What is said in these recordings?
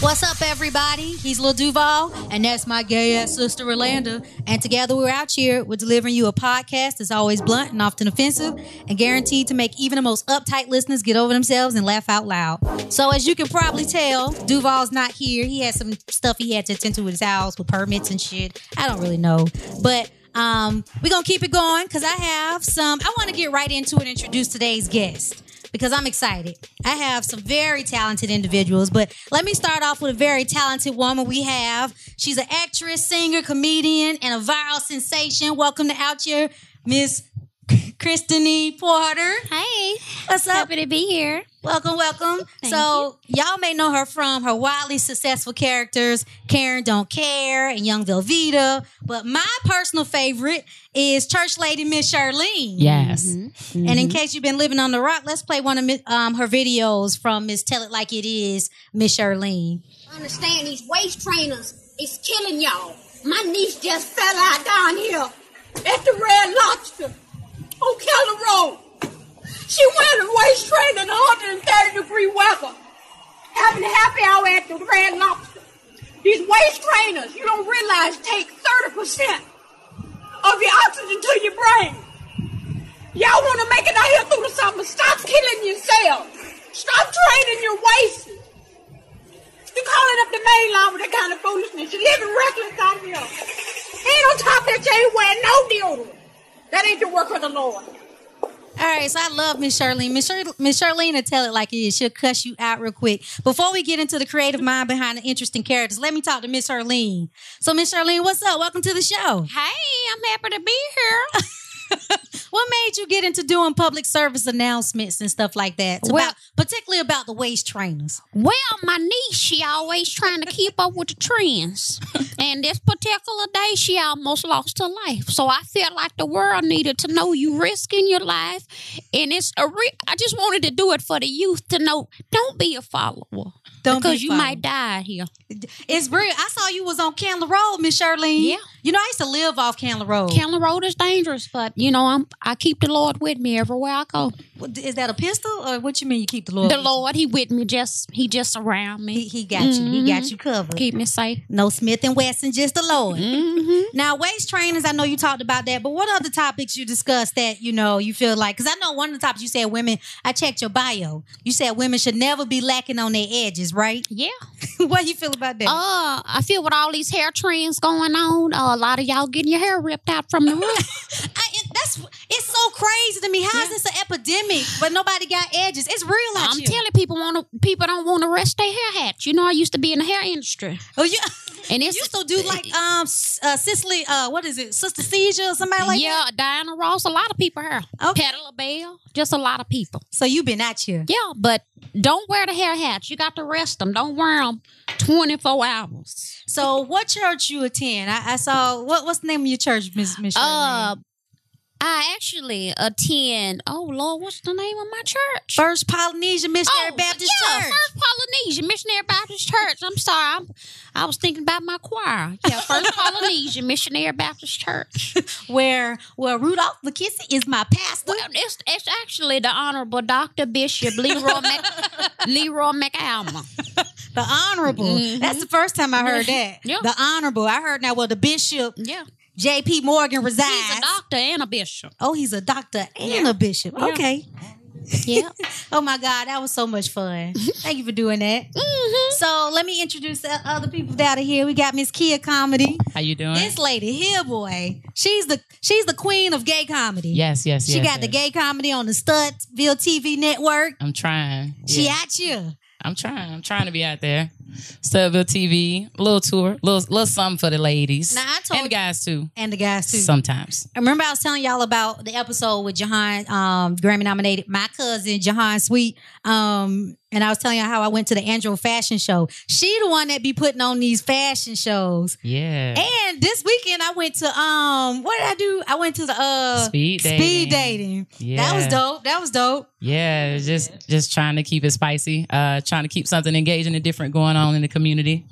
What's up, everybody? He's Lil Duval, and that's my gay ass sister Rolanda. And together we're Outchea. We're delivering you a podcast that's always blunt and often offensive, and guaranteed to make even the most uptight listeners get over themselves and laugh out loud. So, as you can probably tell, Duval's not here. He had some stuff he had to attend to at his house with permits and shit. I don't really know, but um, we're gonna keep it going because I have some. I want to get right into it. and Introduce today's guest because I'm excited. I have some very talented individuals, but let me start off with a very talented woman we have. She's an actress, singer, comedian, and a viral sensation. Welcome to Outchea, Miss Christanee Porter. Hey, What's up? happy to be here. Welcome, welcome. Thank so, you. all may know her from her wildly successful characters, Karen Don't Care and Young Velveeta. But my personal favorite is Church Lady Miss Shirleen. Yes. And in case you've been living on the rock, let's play one of um, her videos from Miss Tell It Like It Is, Miss Shirleen. I understand these waist trainers is killing y'all. My niece just fell out down here at the Red Lobster on Keller Road. She went a waist trainer in 130 degree weather, having a happy hour at the Red Lobster. These waist trainers, you don't realize, take 30% of your oxygen to your brain. Y'all want to make it out here through the summer. Stop killing yourself. Stop training your waist. You're calling up the main line with that kind of foolishness. You're living reckless out here. And on top of that, you ain't wearing no deodorant. That ain't the work of the Lord. All right, so I love Miss Shirleen. Miss Char- Miss Shirleen will tell it like it is. She'll cuss you out real quick. Before we get into the creative mind behind the interesting characters, let me talk to Miss Shirleen. So, Miss Shirleen, what's up? Welcome to the show. Hey, I'm happy to be here. What made you get into doing public service announcements and stuff like that? It's Well- about, particularly about the waist trainers. Well, my niece, she always trying to keep up with the trends. And this particular day, she almost lost her life. So I felt like the world needed to know you risking your life. And it's a re- I just wanted to do it for the youth to know don't be a follower. Don't be because you might die here. It's real. I saw you was on Candler Road, Miss Shirleen. Yeah. You know, I used to live off Candler Road. Candler Road is dangerous, but you know, I'm I keep the Lord with me everywhere I go. Is that a pistol or what you mean you keep the Lord? The Lord, He with me, just He just around me. he got you. He got you covered. Keep me safe. No Smith and Wesson, just the Lord. hmm Now, waist trainers, I know you talked about that, but what other topics you discussed that, you know, you feel like, because I know one of the topics you said women, I checked your bio. You said women should never be lacking on their edges, right? Yeah. what do you feel about that? Uh, I feel with all these hair trends going on, uh, a lot of y'all getting your hair ripped out from the root. That's it's so crazy to me. How is Yeah. this an epidemic? But nobody got edges. It's real out I'm here. telling people want to people don't want to rest their hair hats. You know, I used to be in the hair industry, Oh, yeah. and you it's used to do like um uh, Cicely, uh, what is it, Sister Seizure or somebody like yeah, Diana Ross. A lot of people that? Okay. Patti LaBelle, just a lot of people. So you've been at here. Yeah, but don't wear the hair hats. You got to rest them. Don't wear them 24 hours. So what church you attend? I, I saw what what's the name of your church, Miss Miss? Uh? I actually attend. Oh Lord, what's the name of my church? First Polynesian Missionary Oh, Baptist yeah, Church. First Polynesian Missionary Baptist Church. I'm sorry, I'm, I was thinking about my choir. Yeah, First Polynesian Missionary Baptist Church. where where Rudolph McKissick is my pastor. Well, it's it's actually the Honorable Doctor Bishop Leroy Mc, Leroy McAlma. the honorable. Mhm. That's the first time I heard that. Yeah. The honorable. I heard now. Well, the bishop Yeah, J.P. Morgan resides. he's a doctor and a bishop. Oh, he's a doctor and Yeah. a bishop. Yeah. Okay. Yeah. Oh my God, that was so much fun. Thank you for doing that. hmm So let me introduce the other people down here. We got Miss Kia Comedy. How you doing? This lady here, boy, she's the she's the queen of gay comedy. yes, yes, She yes, got the gay comedy on the Studville TV network. I'm trying. She Yeah. at you. I'm trying. I'm trying to be out there. Studville TV, little tour, little little something for the ladies Now I told and the guys too. and the guys too. Sometimes. I remember I was telling y'all about the episode with Jahaan, um, Grammy nominated, my cousin Jahaan Sweet. Um, and I was telling y'all how I went to the Andro fashion show. She the one that be putting on these fashion shows. Yeah. And this weekend I went to um, what did I do? I went to the uh Speed dating. speed dating. Yeah. That was dope. That was dope. Yeah, just just trying to keep it spicy. Uh, trying to keep something engaging and different going on in the community.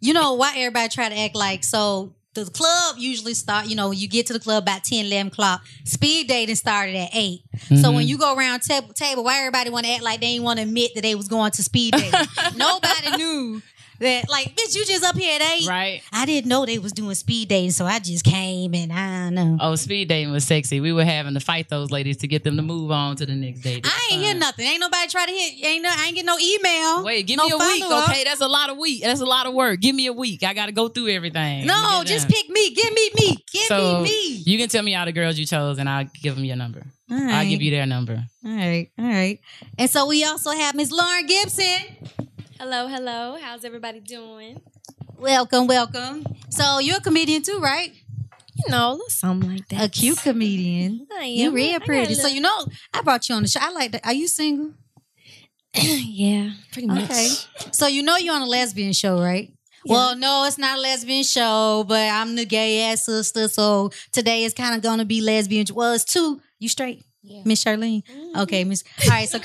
You know why everybody try to act like so the club usually start, you know, you get to the club about 10, 11 o'clock. Speed dating started at 8. So Mm-hmm. when you go around table, table why everybody want to act like they ain't want to admit that they was going to speed dating? Nobody knew that, like, bitch, you just up here at 8. Right. I didn't know they was doing speed dating, so I just came and I don't know. Oh, speed dating was sexy. We were having to fight those ladies to get them to move on to the next date. I ain't hear nothing. Ain't nobody try to hit. Ain't no. I ain't get no email. Wait, give no me a week, follow-up. okay? That's a lot of week. That's a lot of work. Give me a week. I got to go through everything. No, Let me get just pick me. Give me me. Give So me me. you can tell me all the girls you chose, and I'll give them your number. All I'll give you their number. All right, all right. And so we also have Miss Lauren Gibson. Hello, hello. How's everybody doing? Welcome, welcome. So you're a comedian too, right? You know, something like that. A cute comedian. I am. You real pretty. So you know, I brought you on the show. I like that. Are you single? yeah, pretty much. Okay. So you know you're on a lesbian show, right? Well, no, it's not a lesbian show, but I'm the gay ass sister. So today is kind of gonna be lesbian. Well, it's two. You straight? Yeah. Miss Shirleen. Okay, Miss. All right, so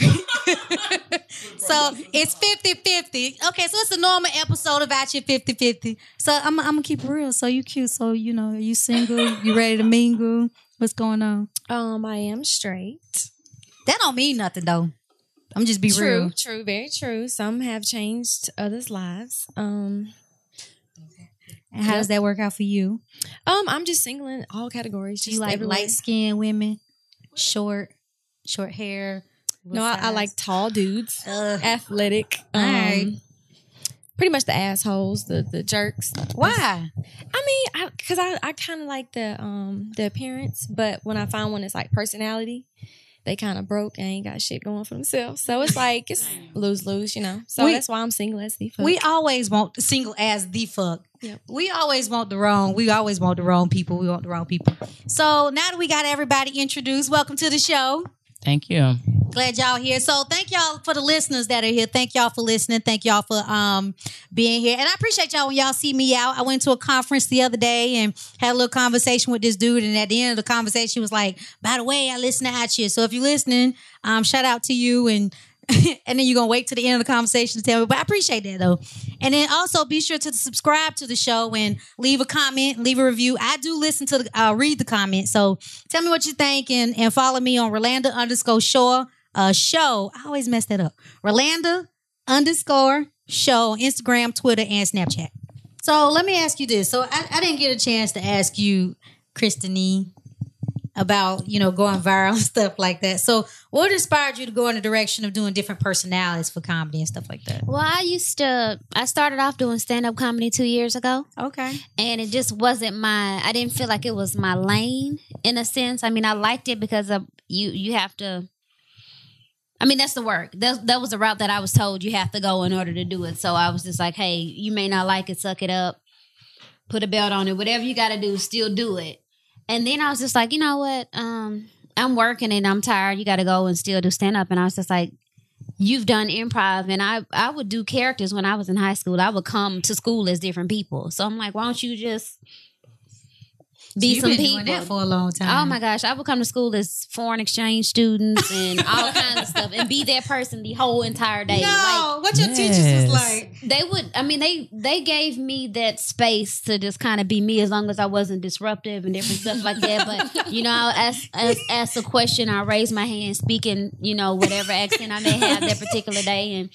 so it's 50-50. Okay, so it's a normal episode of Outchea 50-50. So I'm, I'm gonna keep it real. So you cute. So you know, are you single? You ready to mingle? What's going on? Um, I am straight. That don't mean nothing though. I'm just be true, real. true, very true. Some have changed others' lives. Um, And how does that work out for you? um, I'm just single in all categories. Do Just you like everywhere. light skinned women? Short, short hair. No, I, I like tall dudes, Ugh. athletic. Um, right. Pretty much the assholes, the the jerks. Why? I mean, I because I, I kind of like the um the appearance, but when I find one that's like personality, they kind of broke and ain't got shit going for themselves. So it's like it's lose lose, you know. So We- that's why I'm single as the fuck. We always want single as the fuck. Yep. We always want the wrong. We always want the wrong people. We want the wrong people. So now that we got everybody introduced, welcome to the show. Thank you. Glad y'all here. So thank y'all for the listeners that are here. Thank y'all for listening. Thank y'all for um being here. And I appreciate y'all when y'all see me out. I went to a conference the other day and had a little conversation with this dude. And at the end of the conversation, he was like, by the way, I listen to You. So if you're listening, um, shout out to you and and then you're gonna wait to the end of the conversation to tell me. But I appreciate that though. And then also be sure to subscribe to the show and leave a comment, leave a review. I do listen to the uh, read the comments. So tell me what you think and and follow me on Rolanda underscore Shore uh show. I always mess that up. Rolanda underscore show Instagram, Twitter, and Snapchat. So let me ask you this. So I, I didn't get a chance to ask you, Christine, about you know going viral and stuff like that. So what inspired you to go in the direction of doing different personalities for comedy and stuff like that? Well, I used to. I started off doing stand up comedy two years ago, Okay. and it just wasn't my. I didn't feel like it was my lane in a sense. I mean, I liked it because of you. You have to. I mean, that's the work. That that was the route that I was told you have to go in order to do it. So I was just like, hey, you may not like it, suck it up, put a belt on it, whatever you got to do, still do it. And then I was just like, you know what? Um, I'm working and I'm tired. You got to go and still do stand up. And I was just like, you've done improv and I I would do characters when I was in high school. I would come to school as different people. So I'm like, why don't you just be You've some been people? doing that for a long time. Oh my gosh, I would come to school as foreign exchange students and all kinds of stuff and be that person the whole entire day. Like No, what your teachers was like. they would I mean they they gave me that space to just kind of be me as long as I wasn't disruptive and different stuff like that. But you know, I'll ask, ask ask a question, I'll raise my hand speaking, you know, whatever accent I may have that particular day and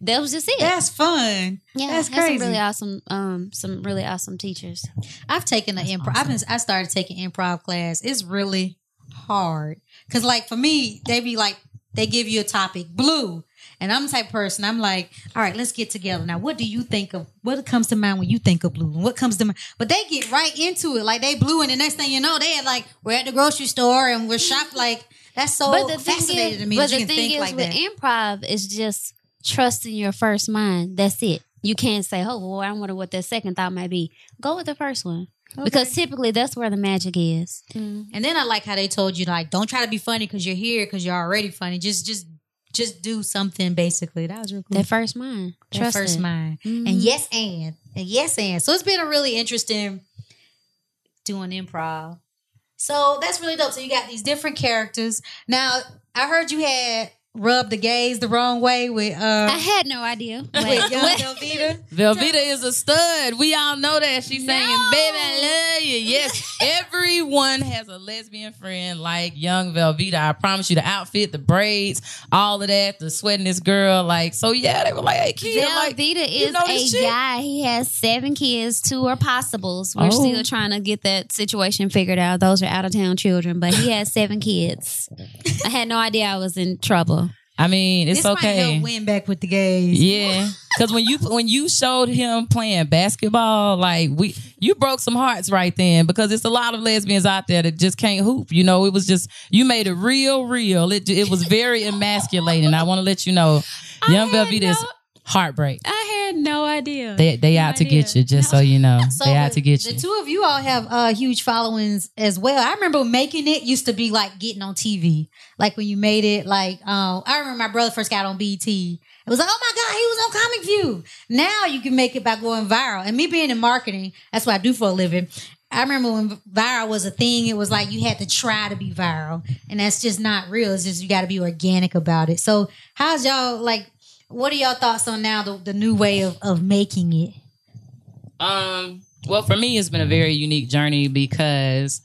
that was just it. That's fun. yeah, that's crazy. Some really awesome, um, some really awesome teachers. I've taken an improv. I've been. I started taking improv class. It's really hard because, like, for me, they be like, they give you a topic, blue, and I'm the type of person. I'm like, all right, let's get together now. What do you think of? What comes to mind when you think of blue? And what comes to mind? But they get right into it, like they blue, and the next thing you know, they are like, we're at the grocery store and we're shop. Like that's so fascinating is, to me. but the can thing think is like with that. improv is just trusting your first mind. That's it. You can't say, "Oh, well, I wonder what that second thought might be." Go with the first one because typically that's where the magic is. And then I like how they told you like, don't try to be funny because you're here because you're already funny. Just just just do something. Basically, that was real cool. That first mind, That trust first it. mind. Mhm. And yes, and and yes, and so it's been a really interesting doing improv. So that's really dope. So you got these different characters. Now I heard you had rubbed the gays the wrong way with uh I had no idea. with Wait, Young what? Velveeta? Velveeta is a stud. We all know that. She's saying, "Baby, I love you." Yes, everyone has a lesbian friend like Young Velveeta. I promise you, the outfit, the braids, all of that, the sweating this girl. Like, so yeah, they were like, "Hey, kid, like, Velveeta you is know a shit? guy. He has seven kids. Two are possibles. We're Oh. still trying to get that situation figured out. Those are out of town children, but he has seven kids. I had no idea I was in trouble. I mean, it's this might okay." help win back with the gays. Yeah, because when you when you showed him playing basketball, like we, you broke some hearts right then. Because it's a lot of lesbians out there that just can't hoop. You know, it was just you made it real, real. It it was very emasculating. I want to let you know, Young Velveeta is no- heartbreak. I had no idea. They they No out to get you, just so you know. So they out the, to get you. the two of you all have uh, huge followings as well. I remember making it used to be like getting on TV. Like when you made it, like um, I remember my brother first got on BET. It was like, oh my god, he was on Comic View. Now you can make it by going viral. And me being in marketing, that's what I do for a living. I remember when viral was a thing. It was like you had to try to be viral, and that's just not real. It's just you got to be organic about it. So, how's y'all like? What are y'all thoughts on now the, the new way of, of making it? Um, well, for me, it's been a very unique journey because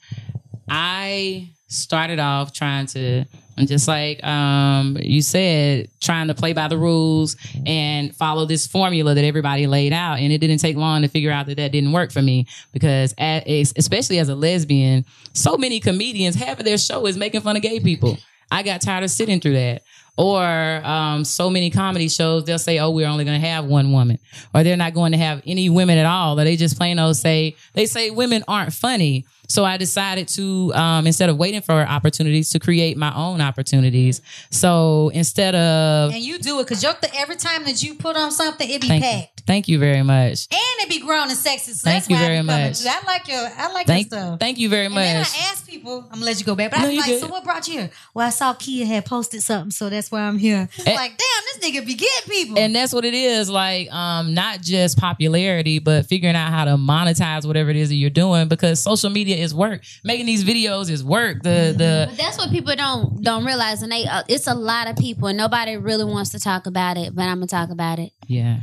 I started off trying to, and just like um, you said, trying to play by the rules and follow this formula that everybody laid out. And it didn't take long to figure out that that didn't work for me because, especially as a lesbian, so many comedians, half of their show is making fun of gay people. I got tired of sitting through that. Or um, so many comedy shows, they'll say, "Oh, we're only going to have one woman," or they're not going to have any women at all. Or they just plain old say they say women aren't funny. So I decided to um, instead of waiting for opportunities to create my own opportunities. So instead of And you do it because you're the every time that you put on something, it be thank you, packed. thank you very much. And it be grown and sexy. So Thank that's you why very much. I like your I like Thank your stuff. thank you very much. and then I ask people, I'm gonna let you go back. But No, I'm like, good. so what brought you here? Well, I saw Kia had posted something, so that's why I'm here. And- like, damn, this nigga be getting people. and that's what it is like um not just popularity but figuring out how to monetize whatever it is that you're doing because social media is work making these videos is work the the But that's what people don't don't realize, and they uh, it's a lot of people, and nobody really wants to talk about it. But I'm gonna talk about it. yeah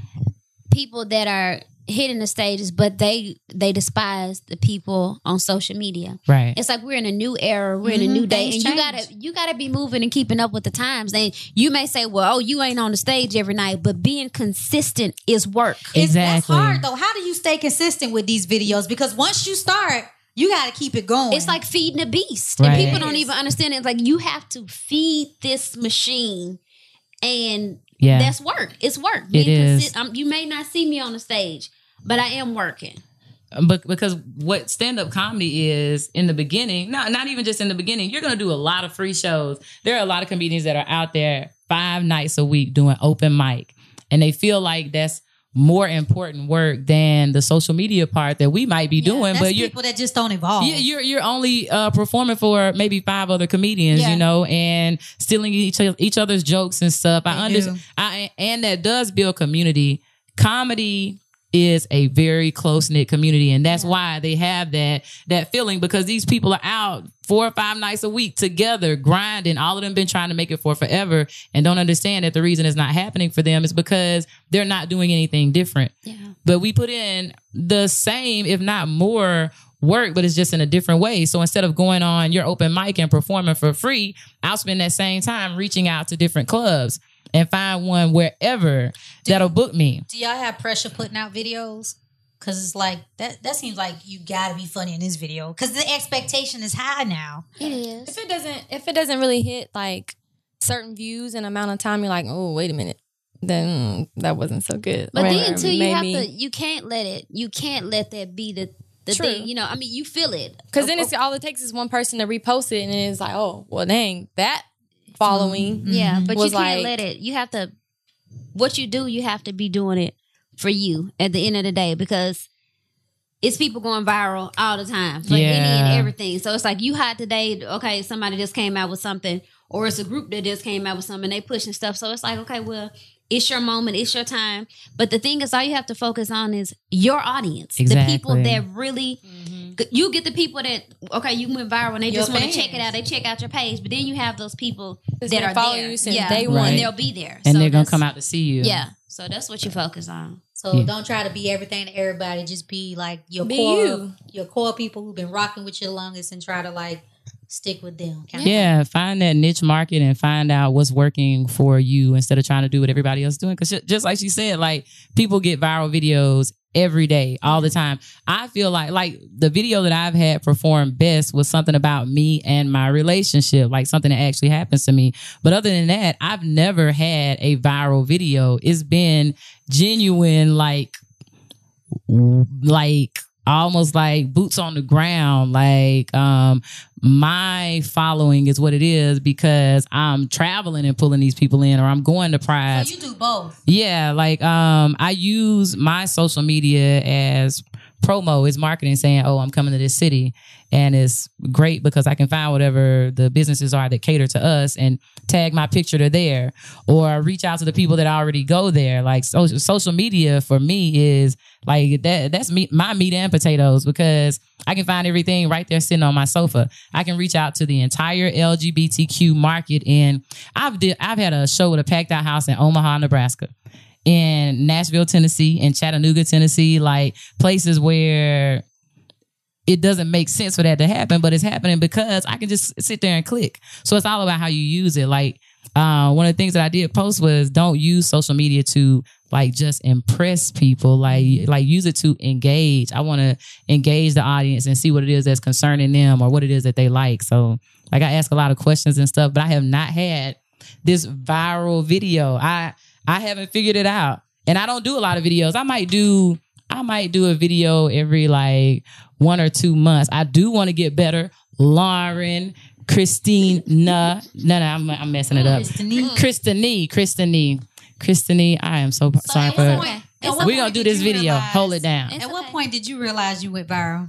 People that are hitting the stages, but they they despise the people on social media. right It's like we're in a new era, we're in a Mhm, new day, things and you change. gotta you gotta be moving and keeping up with the times. And you may say, "Well, oh, you ain't on the stage every night," but being consistent is work. It's- That's exactly hard though. How do you stay consistent with these videos? Because once you start, you got to keep it going. It's like feeding a beast, Right. and people don't even understand it. It's like you have to feed this machine, and yeah that's work. It's work. It is. consi- um, you may not see me on the stage, but I am working. but because what stand-up comedy is in the beginning not, not even just in the beginning you're going to do a lot of free shows there are a lot of comedians that are out there five nights a week doing open mic and they feel like that's more important work than the social media part that we might be Yeah, doing but you're people that just don't evolve. Yeah, you're you're only uh, performing for maybe five other comedians, Yeah. you know, and stealing each each other's jokes and stuff. I understand. I, and that does build community. Comedy is a very close knit community, and that's why they have that that feeling because these people are out four or five nights a week together grinding. All of them been trying to make it for forever, and don't understand that the reason it's not happening for them is because they're not doing anything different Yeah. but we put in the same, if not more, work, but it's just in a different way. So instead of going on your open mic and performing for free, I'll spend that same time reaching out to different clubs and find one wherever that'll book me. Do y'all have pressure putting out videos? Cause it's like that. That seems like you gotta be funny in this video. Cause the expectation is high now. It is. If it doesn't, if it doesn't really hit like certain views and amount of time, you're like, oh, wait a minute, then that wasn't so good. But Or then too, you maybe- have to. You can't let it. You can't let that be the the True. thing. You know, I mean, you feel it Because then oh, it's oh. all it takes is one person to repost it, and it's like, oh, well, dang, that following. Mm-hmm. Yeah, mm-hmm. but you can't like- let it. You have to. What you do, you have to be doing it for you at the end of the day because it's people going viral all the time for any and everything. So it's like you hot today. Okay, somebody just came out with something, or it's a group that just came out with something. They pushing stuff. So it's like, okay, well, it's your moment, it's your time. But the thing is, all you have to focus on is your audience, the people that really. Mm-hmm. You get the people that okay, you went viral and they Your just want to check it out. They check out your page, but then you have those people That's that are following there. you since yeah, day one. and they'll be there, and So they're gonna come out to see you. Yeah, so that's what you focus on. So Yeah. don't try to be everything to everybody. Just be like your Be core, you. your core people who've been rocking with you the longest, and try to like stick with them. Kinda. Yeah, find that niche market and find out what's working for you instead of trying to do what everybody else is doing. Because just like she said, like people get viral videos every day, all the mm. time. I feel like like the video that I've had perform best was something about me and my relationship, like something that actually happens to me. But other than that, I've never had a viral video. It's been genuine, like like almost like boots on the ground like um my following is what it is because i'm traveling and pulling these people in or i'm going to pride So you do both. yeah, like um I use my social media as promo is marketing saying, "Oh, I'm coming to this city." And it's great because I can find whatever the businesses are that cater to us and tag my picture to there or reach out to the people that already go there. Like social social media for me is like that that's me my meat and potatoes because I can find everything right there sitting on my sofa. I can reach out to the entire LGBTQ market and I've did I've had a show with a packed out house in Omaha, Nebraska in Nashville, Tennessee, in Chattanooga, Tennessee, like places where it doesn't make sense for that to happen, but it's happening because I can just sit there and click. So it's all about how you use it. Like uh, one of the things that I did post was don't use social media to like just impress people. Like like use it to engage. I want to engage the audience and see what it is that's concerning them or what it is that they like. So like I ask a lot of questions and stuff, but I have not had this viral video. I I haven't figured it out. And I don't do a lot of videos. I might do I might do a video every like one or two months. I do want to get better. Lauren, Christine, nah, no, no, I'm, I'm messing it up. Christine. Christine, Christine, Christine. I am so, sorry for. what point- at what We're gonna do this video. realize- Hold it down. It's At what okay. point did you realize you went viral?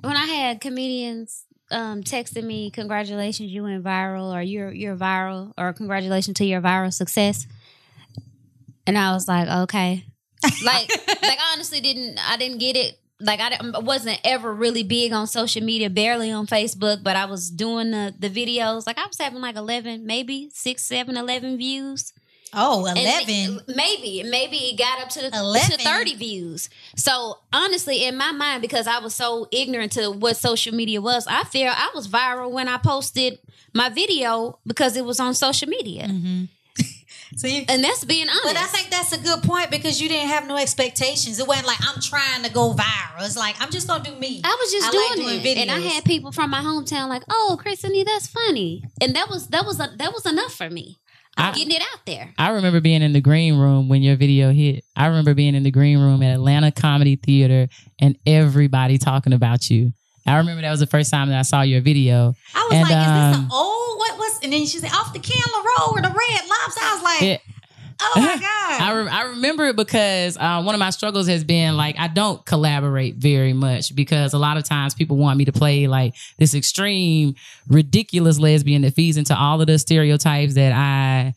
when I had comedians um, texting me, "Congratulations, you went viral," or "You're you're viral," or "Congratulations to your viral success," and I was like, "Okay," like like I honestly didn't I didn't get it. Like I I wasn't ever really big on social media, barely on Facebook, but I was doing the the videos. Like I was having like eleven, maybe six, seven, eleven views. Oh, And 11. maybe maybe it got up to the 11. to 30 views so honestly in my mind because i was so ignorant to what social media was i feel i was viral when i posted my video because it was on social media mm-hmm. So you, and that's being honest but I think that's a good point because you didn't have no expectations. It wasn't like I'm trying to go viral. It's like I'm just gonna do me. I was just I doing, like doing it, and I had people from my hometown like, "Oh, Christanee, that's funny," and that was that was that was enough for me. I'm I- getting it out there. I remember being in the green room when your video hit. I remember being in the green room at Atlanta Comedy Theater and everybody talking about you. I remember that was the first time that I saw your video. I was And, like, is this um, an old what was? And then she said off the Candler Road or the Red Lobster. I was like, Yeah. oh my god. I, re- I remember it because uh, one of my struggles has been like I don't collaborate very much because a lot of times people want me to play like this extreme, ridiculous lesbian that feeds into all of the stereotypes that I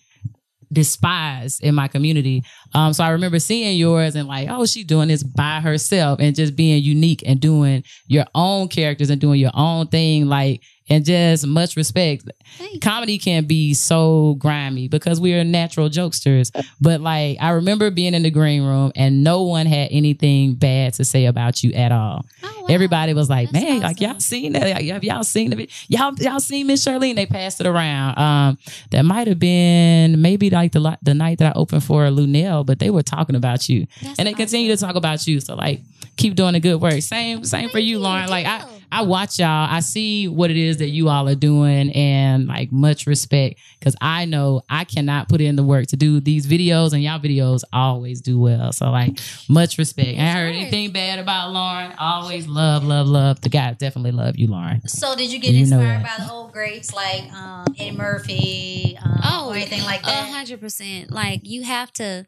despise in my community. Um, so I remember seeing yours and like, oh, she's doing this by herself and just being unique and doing your own characters and doing your own thing, like, and just much respect. Thank Comedy can be so grimy because we are natural jokesters. But like, I remember being in the green room and no one had anything bad to say about you at all. Oh, wow. Everybody was like, That's "Man, like y'all seen that? Like, Have y'all seen the y'all y'all seen Miss Shirleen?" They passed it around. Um, that might have been maybe like the the night that I opened for Lunell, but they were talking about you, That's and they continue to talk about you. So like, keep doing the good work. Same same for you, you. Lauren. Like I Thank. I watch y'all. I see what it is that you all are doing, and like much respect because I know I cannot put in the work to do these videos, and y'all videos always do well. So like much respect. I heard right. anything bad about Lauren. Always love, love, love. The guys definitely love you, Lauren. So did you get You inspired by the old greats like um, Eddie Murphy um, oh, or anything like A that? hundred percent. Like you have to.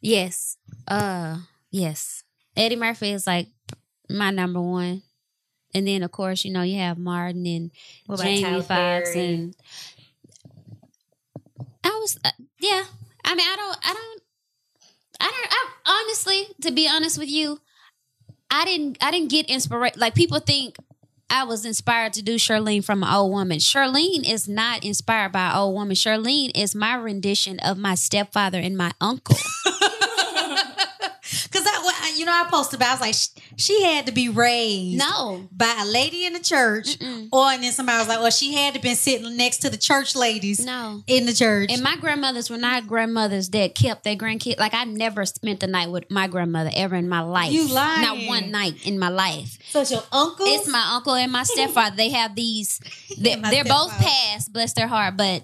Yes. Uh. Yes. Eddie Murphy is like my number one, and then of course you know you have Martin and What Jamie Foxx and. I was uh, yeah. I mean I don't I don't I don't I honestly to be honest with you. I didn't I didn't get inspired Like people think I was inspired to do Shirleen from an old woman. Shirleen is not inspired by an old woman. Shirleen is my rendition of my stepfather and my uncle. Because I, you know, I posted about. I was like, she, she had to be raised no. by a lady in the church, or and then somebody was like, well, she had to been sitting next to the church ladies No. in the church. And my grandmothers were not grandmothers that kept their grandkids. Like I never spent the night with my grandmother ever in my life. You lying. Not one night in my life. so it's your uncle. It's my uncle and my stepfather. They have these. They, they're both passed, bless their heart, but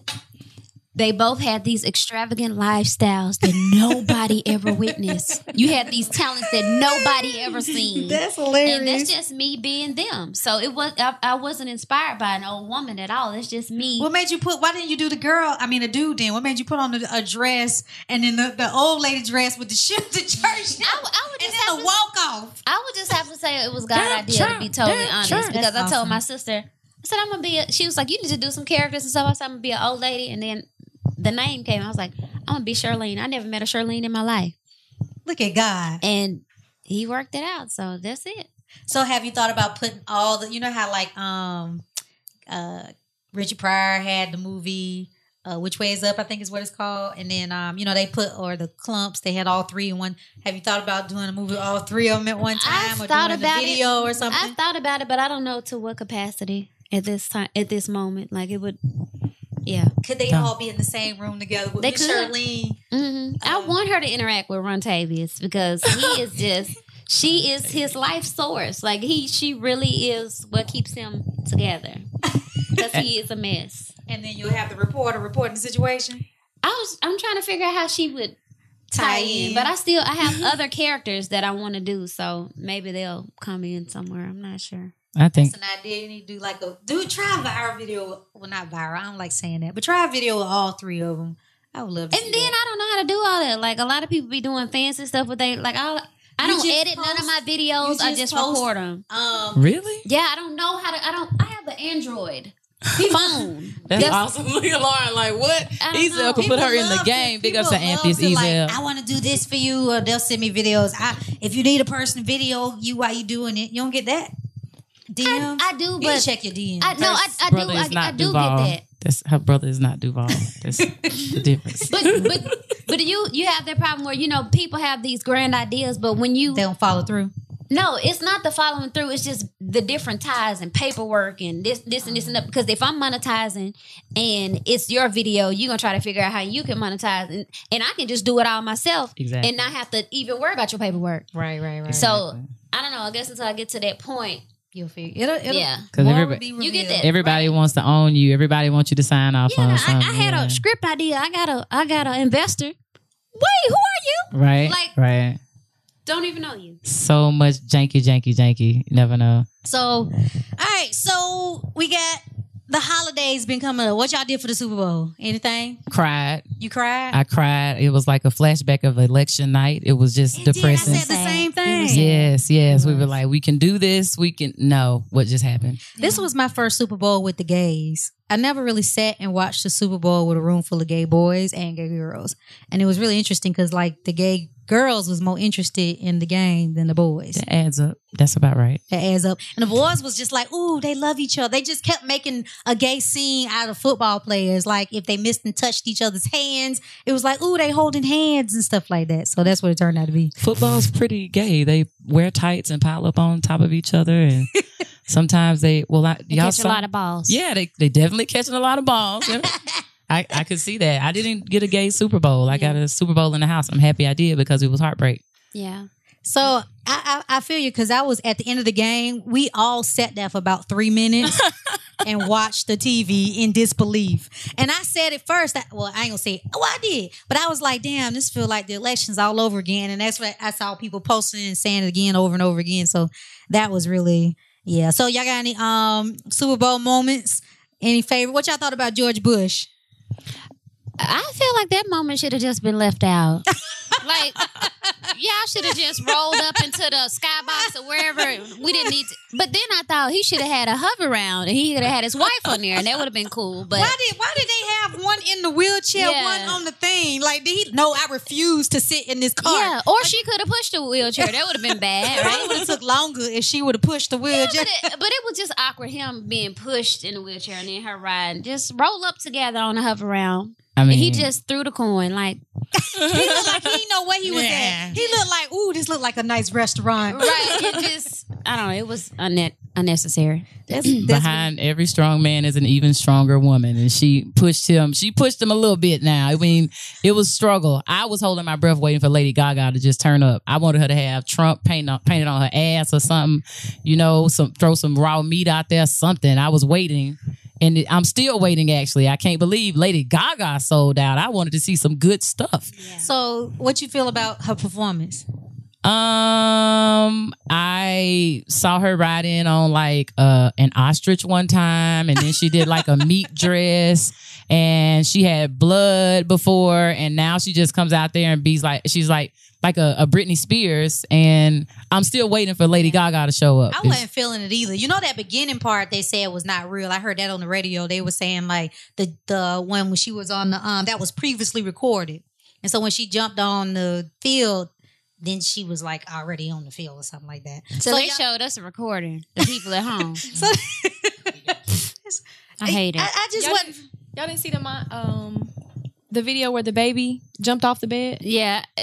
they both had these extravagant lifestyles that nobody ever witnessed. You had these talents that nobody ever seen. That's hilarious. and that's just me being them. So it was. I, I wasn't inspired by an old woman at all. It's just me. what made you put? Why didn't you do the girl? I mean, a dude. Then what made you put on a, a dress and then the, the old lady dress with the shoe, to church, I, I would and just then have a to walk off. I would just have to say it was God's Damn idea to be totally honest sure. because That's I told awesome. my sister, I said I'm gonna be. A, she was like, you need to do some characters and stuff. I said I'm gonna be an old lady, and then the name came. I was like, I'm gonna be Shirleen. I never met a Shirleen in my life, Look at God. and he worked it out. So that's it. So have you thought about putting all the? You know how like um, uh, Richard Pryor had the movie. Uh, Which way is up? I think is what it's called. And then, um, you know, they put or the Klumps. They had all three in one. Have you thought about doing a movie with all three of them at one time, I've or thought doing about a it. video or something? I thought about it, but I don't know to what capacity at this time, at this moment. Like it would, yeah. Could they Yeah. all be in the same room together with They Miss could. Shirleen? hmm I Um, want her to interact with Rontavious because he is just she is his life source. Like he she really is what keeps him together. Because he is a mess. And then you'll have the reporter reporting the situation. I was I'm trying to figure out how she would Tie tie in. in. But I still I have other characters that I want to do, so maybe they'll come in somewhere. I'm not sure. I think That's an idea. You need to do like a do try a viral video. Well, not viral. I don't like saying that, but try a video with all three of them. I would love to. And see then that. I don't know how to do all that. Like a lot of people be doing fancy stuff, but they like I I You don't just edit none of my videos. you I just just post- record them. um, really Yeah, I don't know how to. I don't. I have an Android phone. that's, That's- awesome. Look at Lauren, like what? I don't Ezel know. could put her in the game. Big ups to people love Anthony's to, like, Ezel. I want to do this for you, or they'll send me videos. I, if you need a person video you while you doing it, you don't get that. DM. I, I do, you but check your DM. I no, I, I do. I, I do Duval. get that. That's her brother is not Duval. That's the difference. But but but you you have that problem where you know people have these grand ideas, but when you they don't follow through. no, it's not the following through. It's just the different ties and paperwork and this this and this and that. Because if I'm monetizing and it's your video, you're gonna try to figure out how you can monetize, and and I can just do it all myself Exactly. and not have to even worry about your paperwork. Right, right, right. So I don't know. I guess until I get to that point, you'll figure it'll, it'll Yeah. 'Cause more everybody- be You get that. Everybody Right. wants to own you. Everybody wants you to sign off yeah, on I, something. I had yeah. a script idea. I got a I got an investor. Wait, who are you? right, like- right. Don't even know you. So much janky, janky, janky. You never know. So, all right. So we got the holidays been coming up. What y'all did for the Super Bowl? Anything? Cried. You cried? I cried. It was like a flashback of election night. It was just It did. I depressing. said the same thing. Yes, yes. We were like, we can do this. We can. No, what just happened? This was my first Super Bowl with the gays. I never really sat and watched the Super Bowl with a room full of gay boys and gay girls. And it was really interesting because like the gay girls was more interested in the game than the boys. That adds up. That's about right. That adds up. And the boys was just like, ooh, they love each other. They just kept making a gay scene out of football players. Like if they missed and touched each other's hands, it was like, ooh, they holding hands and stuff like that. So that's what it turned out to be. Football's pretty gay. They wear tights and pile up on top of each other, and sometimes they. Well, I, They y'all catch a lot of balls. Yeah, they they definitely catching a lot of balls. Yeah. I, I could see that. I didn't get a gay Super Bowl. I got a Super Bowl in the house. I'm happy I did because it was heartbreak. Yeah. So I, I, I feel you because I was at the end of the game. We all sat there for about three minutes and watched the TV in disbelief. And I said it first. I, well, I ain't gonna say. It. Well, I did, but I was like, "Damn, this feel like the elections all over again." And that's what I saw people posting and saying it again over and over again. So that was really yeah. So y'all got any um Super Bowl moments? Any favorite? What y'all thought about George Bush? I feel like that moment should have just been left out. like y'all should have just rolled up into the skybox or wherever. We didn't need to. But then I thought he should have had a Hoveround and he could have had his wife on there and that would have been cool. But Why did why did they have one in the wheelchair, Yeah. one on the thing? Like did he no, I refuse to sit in this car. yeah, or she could have pushed the wheelchair. That would have been bad, It would have took longer if she would have pushed the Yeah, wheelchair. but, it, but it was just awkward him being pushed in the wheelchair and then her riding. Just roll up together on a Hoveround. I mean, And he just threw the coin. Like, he looked like he didn't know where he was Yeah. at. He looked like, ooh, this looked like a nice restaurant. right. It just, I don't know. It was unne- unnecessary. That's, that's behind every strong man is an even stronger woman, and she pushed him. She pushed him a little bit. Now, I mean, it was struggle. I was holding my breath, waiting for Lady Gaga to just turn up. I wanted her to have Trump painted on, painted on her ass or something. You know, some throw some raw meat out there, something. I was waiting. And it- I'm still waiting. Actually, I can't believe Lady Gaga sold out. I wanted to see some good stuff. So, what you feel about her performance? Um, I saw her ride in on like uh an ostrich one time, and then she did like a meat dress, and she had blood before, and now she just comes out there and be's like she's like like a, a Britney Spears, and I'm still waiting for Lady Gaga to show up. I wasn't feeling it either. You know that beginning part they said was not real. I heard that on the radio. They were saying like the the one when she was on the um that was previously recorded. And so when she jumped on the field, then she was like already on the field or something like that. So, they y'all- showed us a recording. The people at home. So I hate it. I, I just Y'all wasn't. Y'all didn't see the mon- um the video where the baby jumped off the bed? yeah.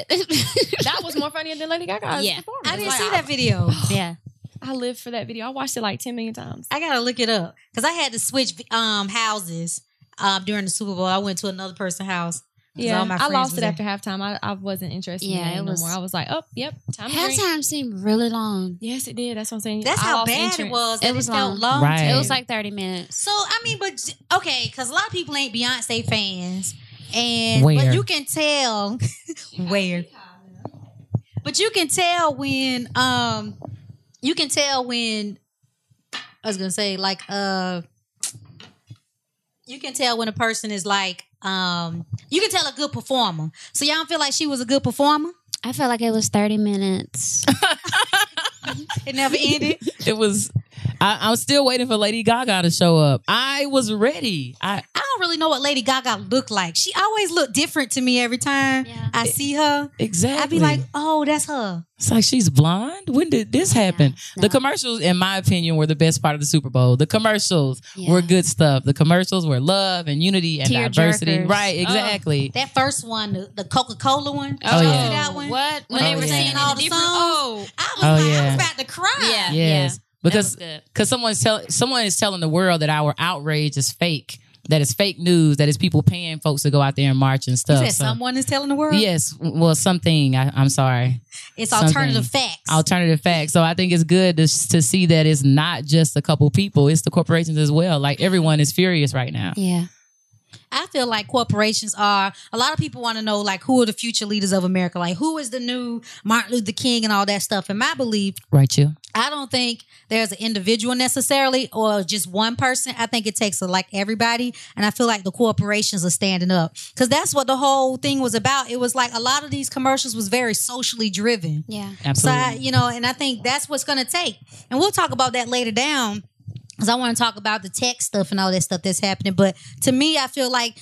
That was more funnier than Lady Gaga's Yeah. performance. I didn't Like, see that video. yeah. I lived for that video. I watched it like ten million times. I gotta look it up because I had to switch um houses um during the Super Bowl. I went to another person's house. Yeah, all my I lost it there. after halftime. I, I wasn't interested Yeah, in it it no was- more. I was like, oh, yep, time. Halftime seemed really long. Yes, it did. That's what I'm saying. That's I how lost bad it was. It That it, was felt long. long. Right. It was like 30 minutes. So I mean, but okay, because a lot of people ain't Beyonce fans, and Where? but you can tell where. But you can tell when um, you can tell when I was gonna say like uh, you can tell when a person is like um, you can tell a good performer. So y'all don't feel like she was a good performer. I felt like it was 30 minutes. It never ended. It was. I, I'm still waiting for Lady Gaga to show up. I was ready. I I don't really know what Lady Gaga looked like. She always looked different to me every time Yeah. I see her. exactly. I'd be like, oh, that's her. It's like she's blonde. When did this happen? no. The commercials, in my opinion, were the best part of the Super Bowl. The commercials Yeah. were good stuff. The commercials were love and unity and Tear diversity. jerkers. Right, oh. exactly. That first one, the, the Coca Cola one. Oh, yeah. that one? What? When Oh, they were yeah. singing all the songs. Oh, I was Oh, like, I was about to cry. Yeah. yes, because that was good. because someone's tell someone is telling the world that our outrage is fake. That is fake news. That is people paying folks to go out there and march and stuff. So- someone is telling the world? Yes, well, something. I, I'm sorry. It's something. alternative facts. alternative facts. So I think it's good to, to see that it's not just a couple people; it's the corporations as well. Like everyone is furious right now. Yeah. I feel like corporations are a lot of people want to know like who are the future leaders of America? Like who is the new Martin Luther King and all that stuff. And my belief Right, you. I don't think there's an individual necessarily or just one person. I think it takes a, like everybody. And I feel like the corporations are standing up because that's what the whole thing was about. It was like a lot of these commercials was very socially driven. Yeah. So, Absolutely. I, you know, and I think that's what's going to take. And we'll talk about that later down because I want to talk about the tech stuff and all that stuff that's happening. But to me, I feel like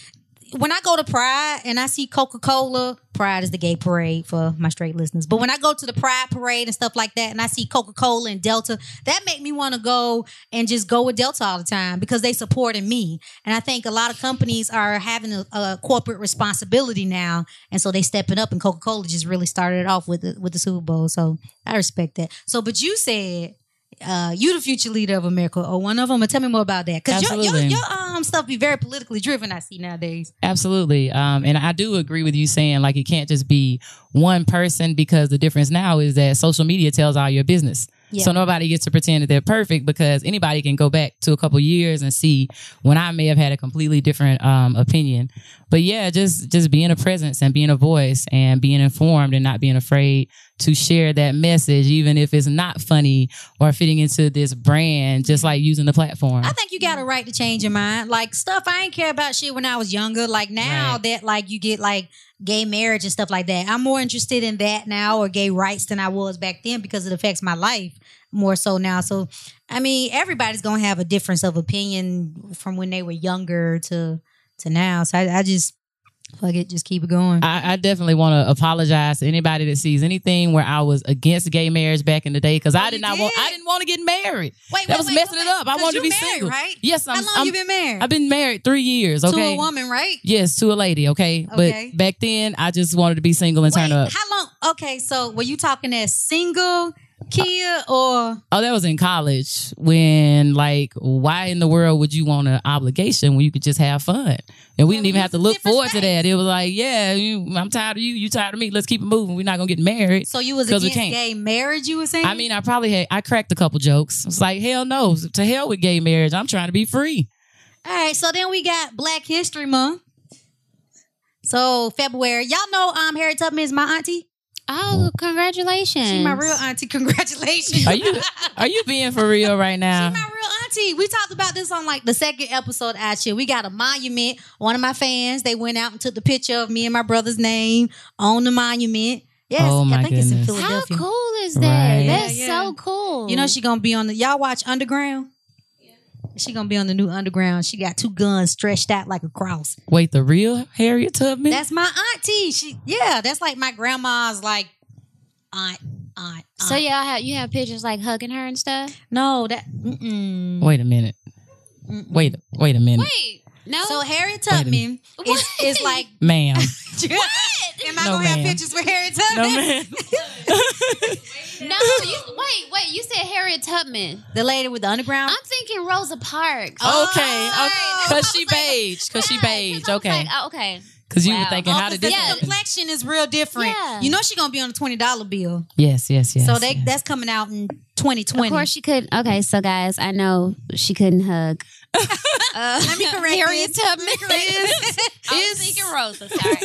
when I go to Pride and I see Coca Cola, Pride is the gay parade for my straight listeners. But when I go to the Pride parade and stuff like that, and I see Coca Cola and Delta, that make me want to go and just go with Delta all the time because they supporting me. And I think a lot of companies are having a, a corporate responsibility now, and so they stepping up. And Coca Cola just really started it off with the, with the Super Bowl, so I respect that. So, but you said. Uh, you the future leader of America, or one of them. And tell me more about that, because your, your, your um stuff be very politically driven. I see nowadays. Absolutely. Um, and I do agree with you saying like it can't just be one person because the difference now is that social media tells all your business. Yeah. So nobody gets to pretend that they're perfect because anybody can go back to a couple years and see when I may have had a completely different um, opinion. But yeah, just just being a presence and being a voice and being informed and not being afraid to share that message, even if it's not funny or fitting into this brand, just like using the platform. I think you got a right to change your mind. Like stuff I ain't care about shit when I was younger. Like now Right. that like you get like gay marriage and stuff like that. I'm more interested in that now or gay rights than I was back then because it affects my life more so now. So I mean, everybody's gonna have a difference of opinion from when they were younger to to now. So I, I just fuck it, just keep it going. I, I definitely want to apologize to anybody that sees anything where I was against gay marriage back in the day because oh, I Oh, did you not want. I didn't want to get married. wait, that was messing it up. I wanted to be married, single. right? Yes, I'm. How long I'm- you been married? I've been married three years. Okay, to a woman, right? Yes, to a lady. Okay, Okay. but back then I just wanted to be single and turn up. How long? Okay, so were you talking as single, Kia, or Oh, that was in college when, like, why in the world would you want an obligation when you could just have fun? And we didn't even have to look forward to that. It was like, yeah, you, I'm tired of you. You tired of me. Let's keep it moving. We're not gonna get married. so you was against gay marriage? You were saying? I mean, I probably had I cracked a couple jokes. It's like, hell no, to hell with gay marriage. I'm trying to be free. all right. So then we got Black History Month. So February, y'all know um Harriet Tubman is my auntie. Oh, congratulations. She my real auntie. Congratulations. Are you are you being for real right now? She my real auntie. We talked about this on like the second episode Actually. We got a monument. One of my fans, they went out and took the picture of me and my brother's name on the monument. Yes, Oh, my I think it's in Philadelphia. How cool is that? Right. That's Yeah, yeah. so cool. You know she gonna be on the y'all watch Underground? She gonna be on the new Underground. She got two guns stretched out like a cross. Wait, the real Harriet Tubman? That's my auntie. She yeah, that's like my grandma's like aunt aunt. So aunt. y'all have you have pictures like hugging her and stuff. no that mm-mm. Wait a minute. Mm-mm. Wait, wait a minute, Wait, no. So Harriet Wait Tubman is, is like ma'am. Am I No, gonna have pictures with Harriet No, Tubman? no, you wait, wait. You said Harriet Tubman. the lady with the underground. I'm thinking Rosa Parks. Oh, Okay, okay. Cause she beige. Cause she Yeah, beige. 'cause I was Okay. like, oh, okay. Cause you were thinking, Oh, how 'cause did the this? Yeah. complexion is real different. Yeah. You know she gonna be on the twenty dollar bill. Yes, yes, yes. so they yes. that's coming out in twenty twenty. Of course she could. Okay, so guys, I know she couldn't hug. Uh, Let me correct Harriet this. Tubman. Is- I is- thinking Rosa. Sorry.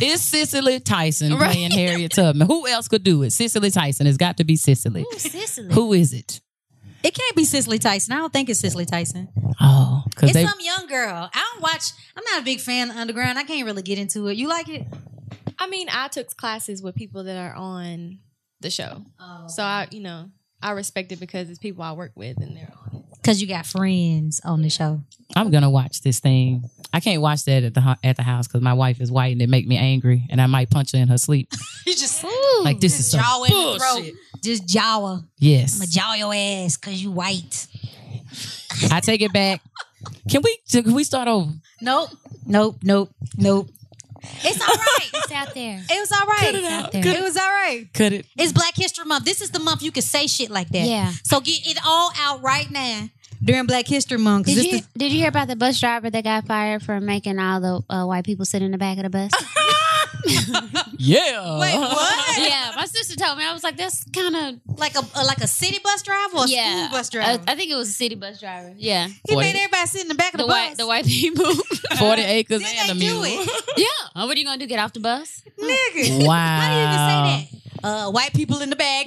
It's Cicely Tyson Right. playing Harriet Tubman. Who else could do it? Cicely Tyson. It's got to be Cicely. Ooh, Cicely. Who is it? It can't be Cicely Tyson. I don't think it's Cicely Tyson. Oh, It's they. some young girl. I don't watch. I'm not a big fan of Underground. I can't really get into it. You like it? I mean, I took classes with people that are on the show, Oh. so I, you know, I respect it because it's people I work with and they're on it. Because you got friends on the show. I'm gonna watch this thing. I can't watch that at the at the house because my wife is white and it make me angry, and I might punch her in her sleep. You just Ooh. Like this is some jaw in the throat. bullshit. Just jaw. Yes, I'ma jaw your ass because you white. I take it back. Can we? Can we start over? Nope. Nope. Nope. Nope. It's all right. It's out there. It was all right. Cut it out. there. Cut It was all right. Cut it. It's Black History Month. This is the month you can say shit like that. Yeah. So get it all out right now during Black History Month. Did you is- did you hear about the bus driver that got fired for making all the uh, white people sit in the back of the bus? Yeah. Wait, what? yeah, my sister told me. I was like, that's kind of like a, a like a city bus driver or a yeah. school bus I, driver? I think it was a city bus driver. Yeah, he What? made everybody sit in the back of the, the bus. white the white people. Forty acres Did and a they do mule. it? yeah. What are you gonna do? Get off the bus? Nigga. Wow. How do you even say that? Uh, white people in the back.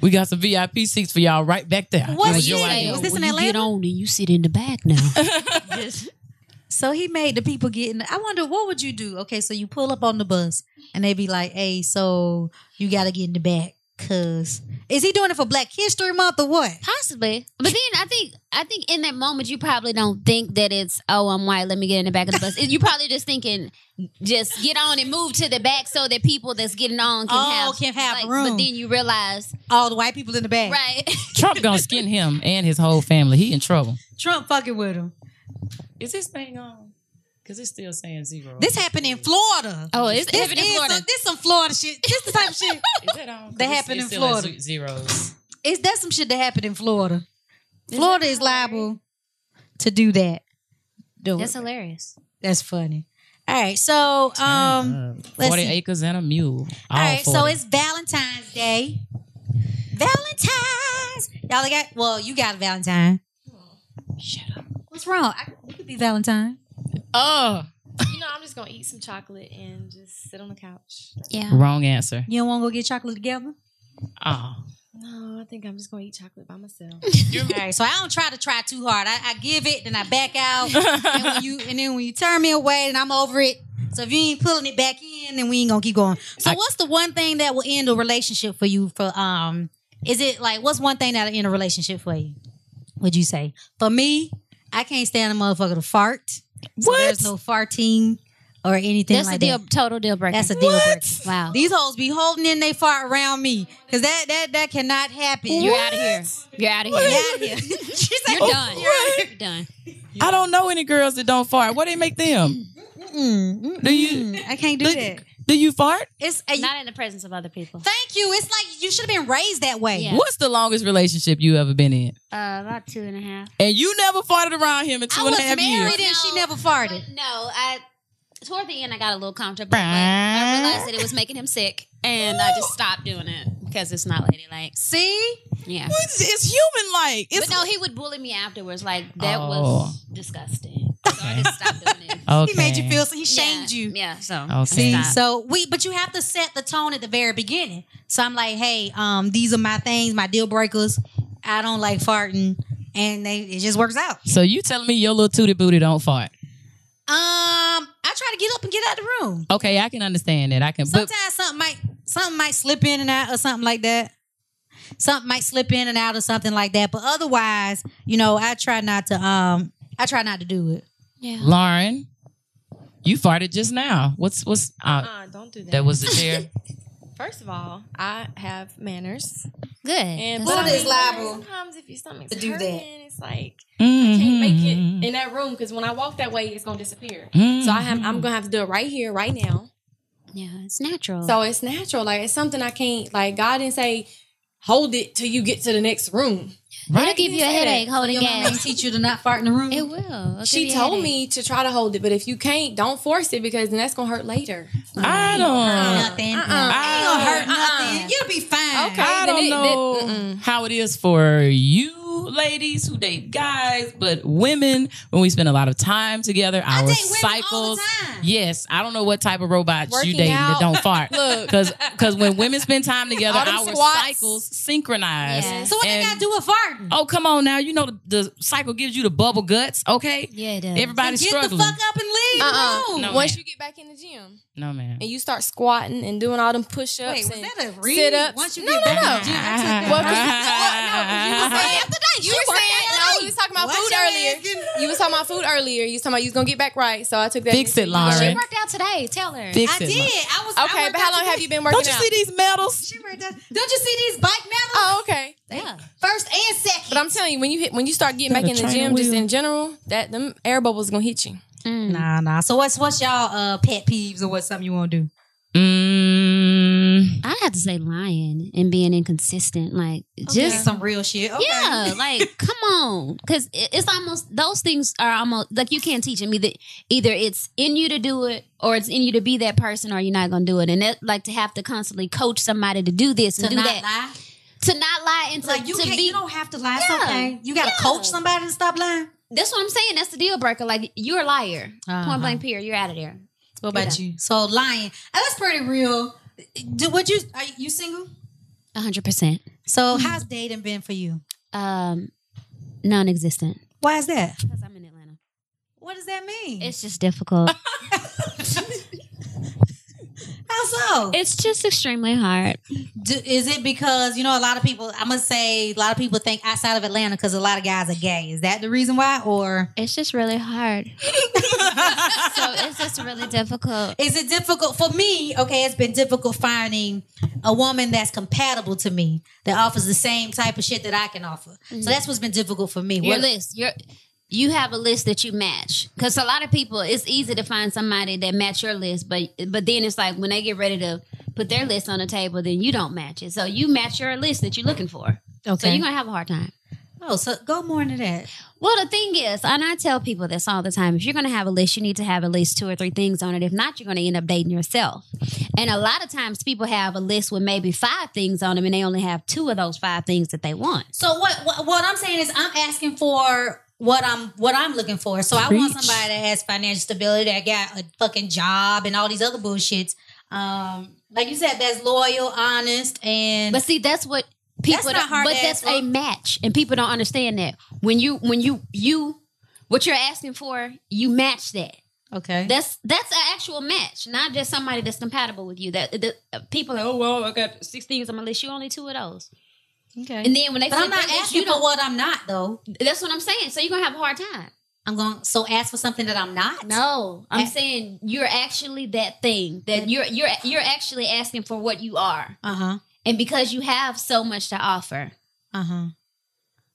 We got some VIP seats for y'all right back there. What's It was your say? idea. Was this in when you get on and you sit in the back now. So he made the people get in. The, I wonder what would you do? Okay, so you pull up on the bus and they be like, "Hey, so you got to get in the back." Cause is he doing it for Black History Month or what? Possibly, but then I think I think in that moment you probably don't think that it's oh I'm white. Let me get in the back of the bus. You probably just thinking just get on and move to the back so that people that's getting on can Oh, have can have like, room. But then you realize All the white people in the back. right. Trump gonna skin him and his whole family. He in trouble. Trump fucking with him. Is this thing on? Because it's still saying zero. This happened in Florida. Oh, it's this happened in is Florida. Some, this some Florida shit. This the type of shit. is that on? 'Cause They it's- it's in still Florida. Zeros. Is that some shit that happened in Florida. Florida is liable to do that. Do That's it. hilarious. That's funny. All right, so um, let's Forty see. acres and a mule. all right, so it's Valentine's Day. Valentine's, y'all got. Well, you got a Valentine. shut up. What's wrong? I, you could be Valentine. Oh, You know, I'm just gonna eat some chocolate and just sit on the couch. Yeah. wrong answer. You don't want to go get chocolate together? Oh. No, I think I'm just gonna eat chocolate by myself. All right, so I don't try to try too hard. I, I give it, then I back out, and when you and then when you turn me away, then I'm over it. So if you ain't pulling it back in, then we ain't gonna keep going. So I- what's the one thing that will end a relationship for you? For um, is it like what's one thing that'll end a relationship for you? Would you say? For me, I can't stand a motherfucker to fart. So What? there's no farting or anything That's like a deal, that. total deal breaker. That's a deal breaker. Wow. These hoes be holding in they fart around me because that that that cannot happen. You're out of here. You're out of Get here. out of here. She said, You're done. What? You're done. I don't know any girls that don't fart. What do they make them? Mm, mm, Do you- I can't do Do, that. Do you fart? It's a, Not in the presence of other people. thank you. It's like you should have been raised that way. Yeah. What's the longest relationship you ever been in? Uh, about two and a half. And you never farted around him in two I and was a half married years. and she never farted. But no, I toward the end I got a little comfortable, but I realized that it was making him sick, and I just stopped doing it because it's not ladylike. See, Yeah. It's, it's human like. It's But no, he would bully me afterwards. Like that Oh. was disgusting. So I just stopped doing it. okay. he made you feel. So he shamed yeah, you. Yeah. So Okay. See, so we, but you have to set the tone at the very beginning. So I'm like, hey, um, these are my things, my deal breakers. I don't like farting, and they it just works out. So you telling me your little tootie booty don't fart? Um, I try to get up and get out of the room. Okay, I can understand that. I can. But Sometimes something might something might slip in and out or something like that. Something might slip in and out or something like that. But otherwise, you know, I try not to um I try not to do it. Yeah. Lauren, you farted just now. What's what's uh, Uh, don't do that. that was the chair? First of all, I have manners, Good. and That's but I is mean, liable Sometimes if your stomach's to do hurting, that. it's like Mm-hmm. can't make it in that room because when I walk that way, it's gonna disappear. So I have, I'm gonna have to do it right here, right now. yeah, it's natural. So it's natural. Like it's something I can't. Like God didn't say, hold it till you get to the next room. It'll give you a Say that. headache holding Your mama ain't gas. teach you to not fart in the room. It will. It'll She told me to try to hold it, but if you can't, don't force it because then that's gonna hurt later. I mm-hmm. don't. Uh-uh. nothing. Uh-uh. I ain't gonna hurt Uh-uh. nothing. You'll be fine. Okay. I don't it- know then- how it is for you ladies who date guys, but women, when we spend a lot of time together, our date women all the cycles. time. Yes, I don't know what type of robots you Working dating that don't fart. Look. because when women spend time together, our squats. cycles synchronize. Yeah. So what they And- gotta do with farting? Oh, come on now. You know the, the cycle gives you the bubble guts, okay? Yeah, it does. Everybody's Get struggling. the fuck up and leave. Uh-uh. No, Once man. you get back in the gym no, man. and you start squatting and doing all them push ups Wait, was and that a read? sit ups. Once you no, get no, back no. in the gym, I took that. Well, 'cause- well, no, 'cause you were saying you were saying out no. today. We was talking about What's food earlier. getting- You was talking about food earlier. You was talking about you was gonna get back right. So I took that. Fix it, you. Lauren. She worked out today. Tell her. Fix I it, did. I was Okay, worked but how out long have you been working out? Don't you out? see these medals? She worked out. Don't you see these bike medals? Oh, okay. Yeah. First and second. But I'm telling you, when you hit, when you start getting back in the trainer gym, just in general, that them air bubbles gonna hit you. Nah, nah. So what's what's y'all uh pet peeves or what's something you want to do? Mm, I have to say lying and being inconsistent. Like Just just some real shit. Okay. Yeah, like come on, because it's almost those things are almost like you can't teach them either. Either it's in you to do it, or it's in you to be that person, or you're not gonna do it. And that like to have to constantly coach somebody to do this and To do not that, lie. to not lie, and to, Like you to can't. be. You don't have to lie. It's Yeah. okay. You gotta Yeah. coach somebody to stop lying. That's what I'm saying. That's the deal breaker. Like you're a liar. Uh-huh. Point blank. Period. You're out of there. What about you? So lying. That's pretty real. Do what you are you single? hundred percent. So how's dating been for you? Um, non-existent. Why is that? Because I'm in Atlanta. What does that mean? It's just difficult. So? it's just extremely hard. Do, is it because you know a lot of people? I'm gonna say a lot of people think outside of Atlanta because a lot of guys are gay. Is that the reason why, or It's just really hard. so it's just really difficult. is it difficult for me? Okay, it's been difficult finding a woman that's compatible to me that offers the same type of shit that I can offer. So mm-hmm. that's what's been difficult for me. your What- list your you have a list that you match. Because a lot of people it's easy to find somebody that match your list but but then it's like when they get ready to put their list on the table then you don't match it. So you match your list that you're looking for. Okay so Okay. you're gonna have a hard time. Oh, so go more into that. well the thing is and i tell people this all the time if you're gonna have a list you need to have at least two or three things on it. If not you're gonna end up dating yourself. And a lot of times people have a list with maybe five things on them and they only have two of those five things that they want. So what, what what I'm saying is I'm asking for what I'm what I'm looking for. So I want somebody that has financial stability, that got a fucking job and all these other bullshits. Um, like you said, that's loyal, honest, and But see, that's what people. That's not hard but that's for. a match, and people don't understand that when you when you you what you're asking for, you match that. okay. That's that's an actual match, not just somebody that's compatible with you. That the, uh, people are, oh well, I got six things on my list. You only two of those, okay. and then when they but flip I'm not asking you for what I'm not, though. That's what I'm saying. So you're gonna have a hard time. I'm going to so ask for something that I'm not. No, I'm Eh. saying you're actually that thing that you're you're you're actually asking for what you are, Uh huh. and because you have so much to offer, Uh huh.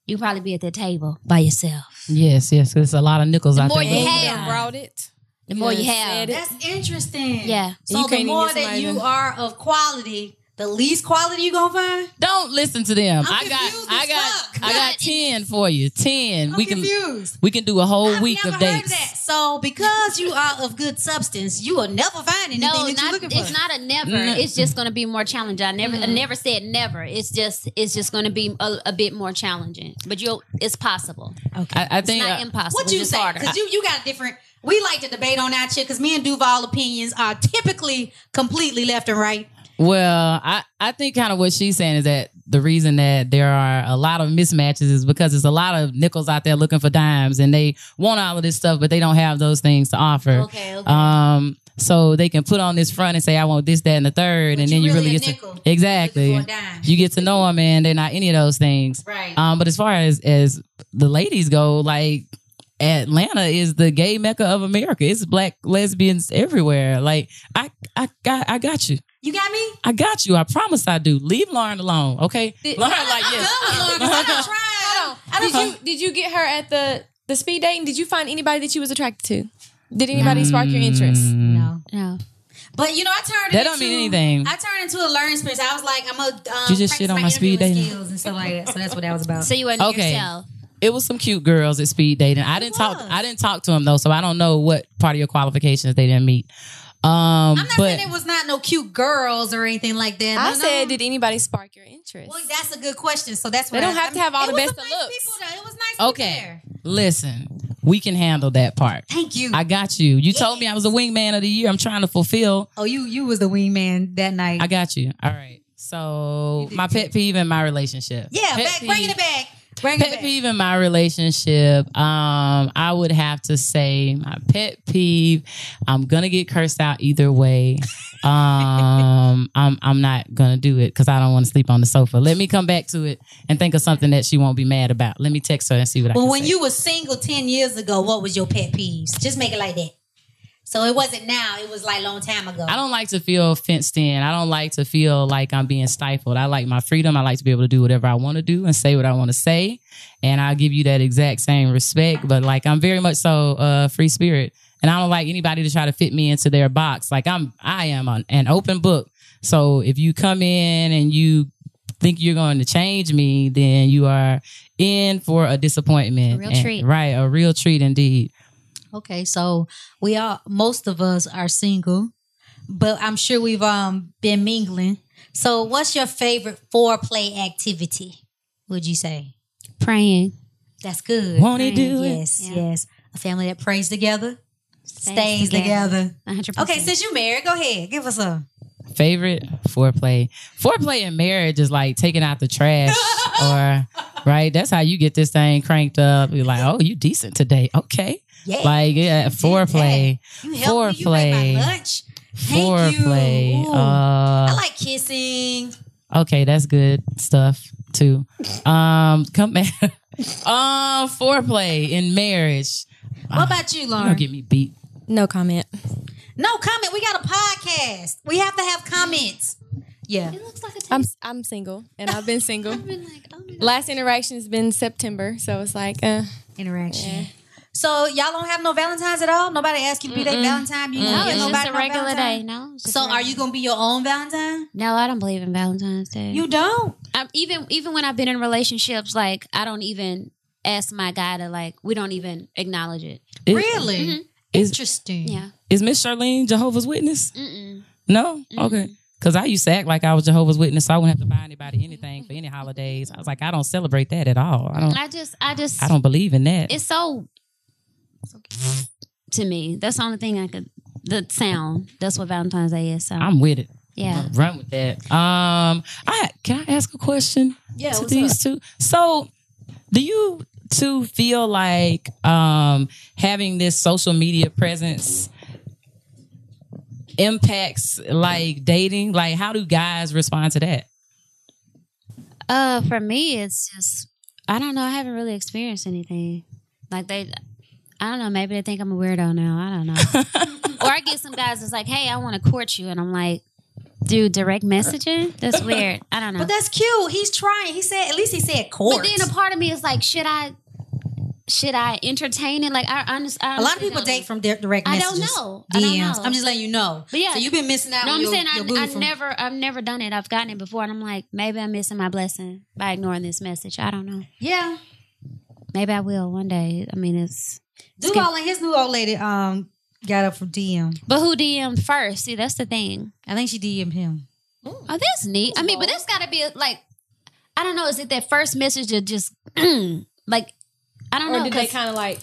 you probably be at the table by yourself. Yes, yes. There's a lot of nickels The out more there. you And have- you done brought it. The more you done have, it. That's interesting. Yeah. So You the can't more get that you are of quality, the least quality you gonna find. Don't listen to them. I'm I got, confused I got, fuck. I got ten for you. 10 I'm we can, confused. we can do a whole I've week never of heard dates. that. So because you are of good substance, you will never find anything no, that you're not, looking for. it's not a never. Mm. It's just going to be more challenging. I never, I never said never. It's just, it's just going to be a, a bit more challenging. But you, will it's possible. Okay. I, I It's think not uh, impossible. What you it's say? harder. Because you you got a different. We like to debate on that shit because me and Duval opinions are typically completely left and right. Well, I, I think kind of what she's saying is that the reason that there are a lot of mismatches is because there's a lot of nickels out there looking for dimes and they want all of this stuff, but they don't have those things to offer. Okay, okay. Um, so they can put on this front and say, I want this, that, and the third. But and then you really get nickel to, exactly. looking for a dime. You get to know them and they're not any of those things. Right. Um, but as far as, as the ladies go, like, Atlanta is the gay mecca of America. It's black lesbians everywhere. Like I, I got, I got you. You got me? I got you. I promise I do. Leave Lauren alone, okay? Did- Lauren, like I'm yes. done with Lauren 'cause I done tried. I on. Did done- you did you get her at the the speed dating? Did you find anybody that you was attracted to? Did anybody spark your interest? Mm, No. no. But you know, I turned. That it don't mean into- anything. I turned into a learning experience. I was like, I'm a. Um, You just shit on my speed dating? skills and stuff like that. So that's what that was about. So you wasn't Okay. yourself. It was some cute girls at speed dating. I didn't talk. was. I didn't talk to them though, so I don't know what part of your qualifications they didn't meet. Um, I'm not but saying it was not no cute girls or anything like that. I No, no. said, did anybody spark your interest? Well, that's a good question. So that's They what don't I, have to have all the best some of nice looks. People there. It was nice. okay, there. listen, we can handle that part. Thank you. I got you. You told me I was a wingman of the year. I'm trying to fulfill. oh, you you was the wingman that night. I got you. All right. So my pet peeve in my relationship. yeah, Pet back, bringing it back. Bring pet peeve in my relationship um i would have to say my pet peeve i'm gonna get cursed out either way um i'm i'm not gonna do it because i don't want to sleep on the sofa let me come back to it and think of something that she won't be mad about let me text her and see what i Well, when say. you were single ten years ago, what was your pet peeves? Just make it like that. So it wasn't now. It was like a long time ago. I don't like to feel fenced in. I don't like to feel like I'm being stifled. I like my freedom. I like to be able to do whatever I want to do and say what I want to say. And I'll give you that exact same respect. But like I'm very much so uh free spirit. And I don't like anybody to try to fit me into their box. Like I'm I am an, an open book. So if you come in and you think you're going to change me, then you are in for a disappointment. A real And- treat. Right, a real treat indeed. Okay, so we are most of us are single, but I'm sure we've um been mingling. So what's your favorite foreplay activity? Would you say? Praying. That's good. Won't he do it? Yes, Yeah. yes. A family that prays together, Stays stays together. 100%. Okay, since you're married, go ahead. Give us a favorite foreplay foreplay in marriage is like taking out the trash or right that's how you get this thing cranked up you're like oh you decent today okay yeah. like yeah foreplay you help me, you make foreplay. my lunch. Thank foreplay you. Uh I like kissing. okay that's good stuff too um come back um foreplay in marriage What about you, you Lauren? don't get me beat No comment. No comment. We got a podcast. We have to have comments. Yeah. It looks like a I'm I'm single and I've been single. I've been like, oh my God. Last interaction has been September, so it's like, uh, Interaction. Yeah. So y'all don't have no Valentines at all? Nobody asked you to be their Valentine? You No, gonna it's just a regular Valentine? day. No. So are you gonna be your own Valentine? No, I don't believe in Valentine's Day. You don't. I'm, even even when I've been in relationships, like I don't even ask my guy to like. We don't even acknowledge it. really? Mhm. Is, Interesting. Yeah. is miss shirleen jehovah's witness Mm-mm. No? Okay. Because I used to act like I was Jehovah's Witness, so I wouldn't have to buy anybody anything for any holidays. I was like, I don't celebrate that at all. I don't. I just, I just, I don't believe in that. It's so to me. That's the only thing I could. The sound. That's what Valentine's Day is. So I'm with it. Yeah. Run with that. Um, I can I ask a question Yeah, to these two? So, do you two feel like um having this social media presence impacts like dating? Like, how do guys respond to that? Uh, for me, it's just I don't know. I haven't really experienced anything like they. I don't know. Maybe they think I'm a weirdo now. I don't know. or I get some guys that's like, "Hey, I want to court you," and I'm like, "Dude, direct messaging? That's weird. I don't know." But that's cute. He's trying. He said at least he said court. But then a part of me is like, should I? Should I entertain it? Like I, I, under- I a lot of people don't date from di- direct I don't know. I don't know. I'm just letting you know. But yeah. so you've been missing out. No, on I'm your, saying your I, boo I from- never, I've never done it. I've gotten it before, and I'm like, maybe I'm missing my blessing by ignoring this message. I don't know. Yeah, Maybe I will one day. I mean, it's. Duval and his new old lady um got up from DM. But who DM'd first? See, that's the thing. I think she DM'd him. Oh, that's neat. I mean, but that's got to be like, I don't know. Is it that first message that just like, I don't Or know. did they 'cause- kind of like?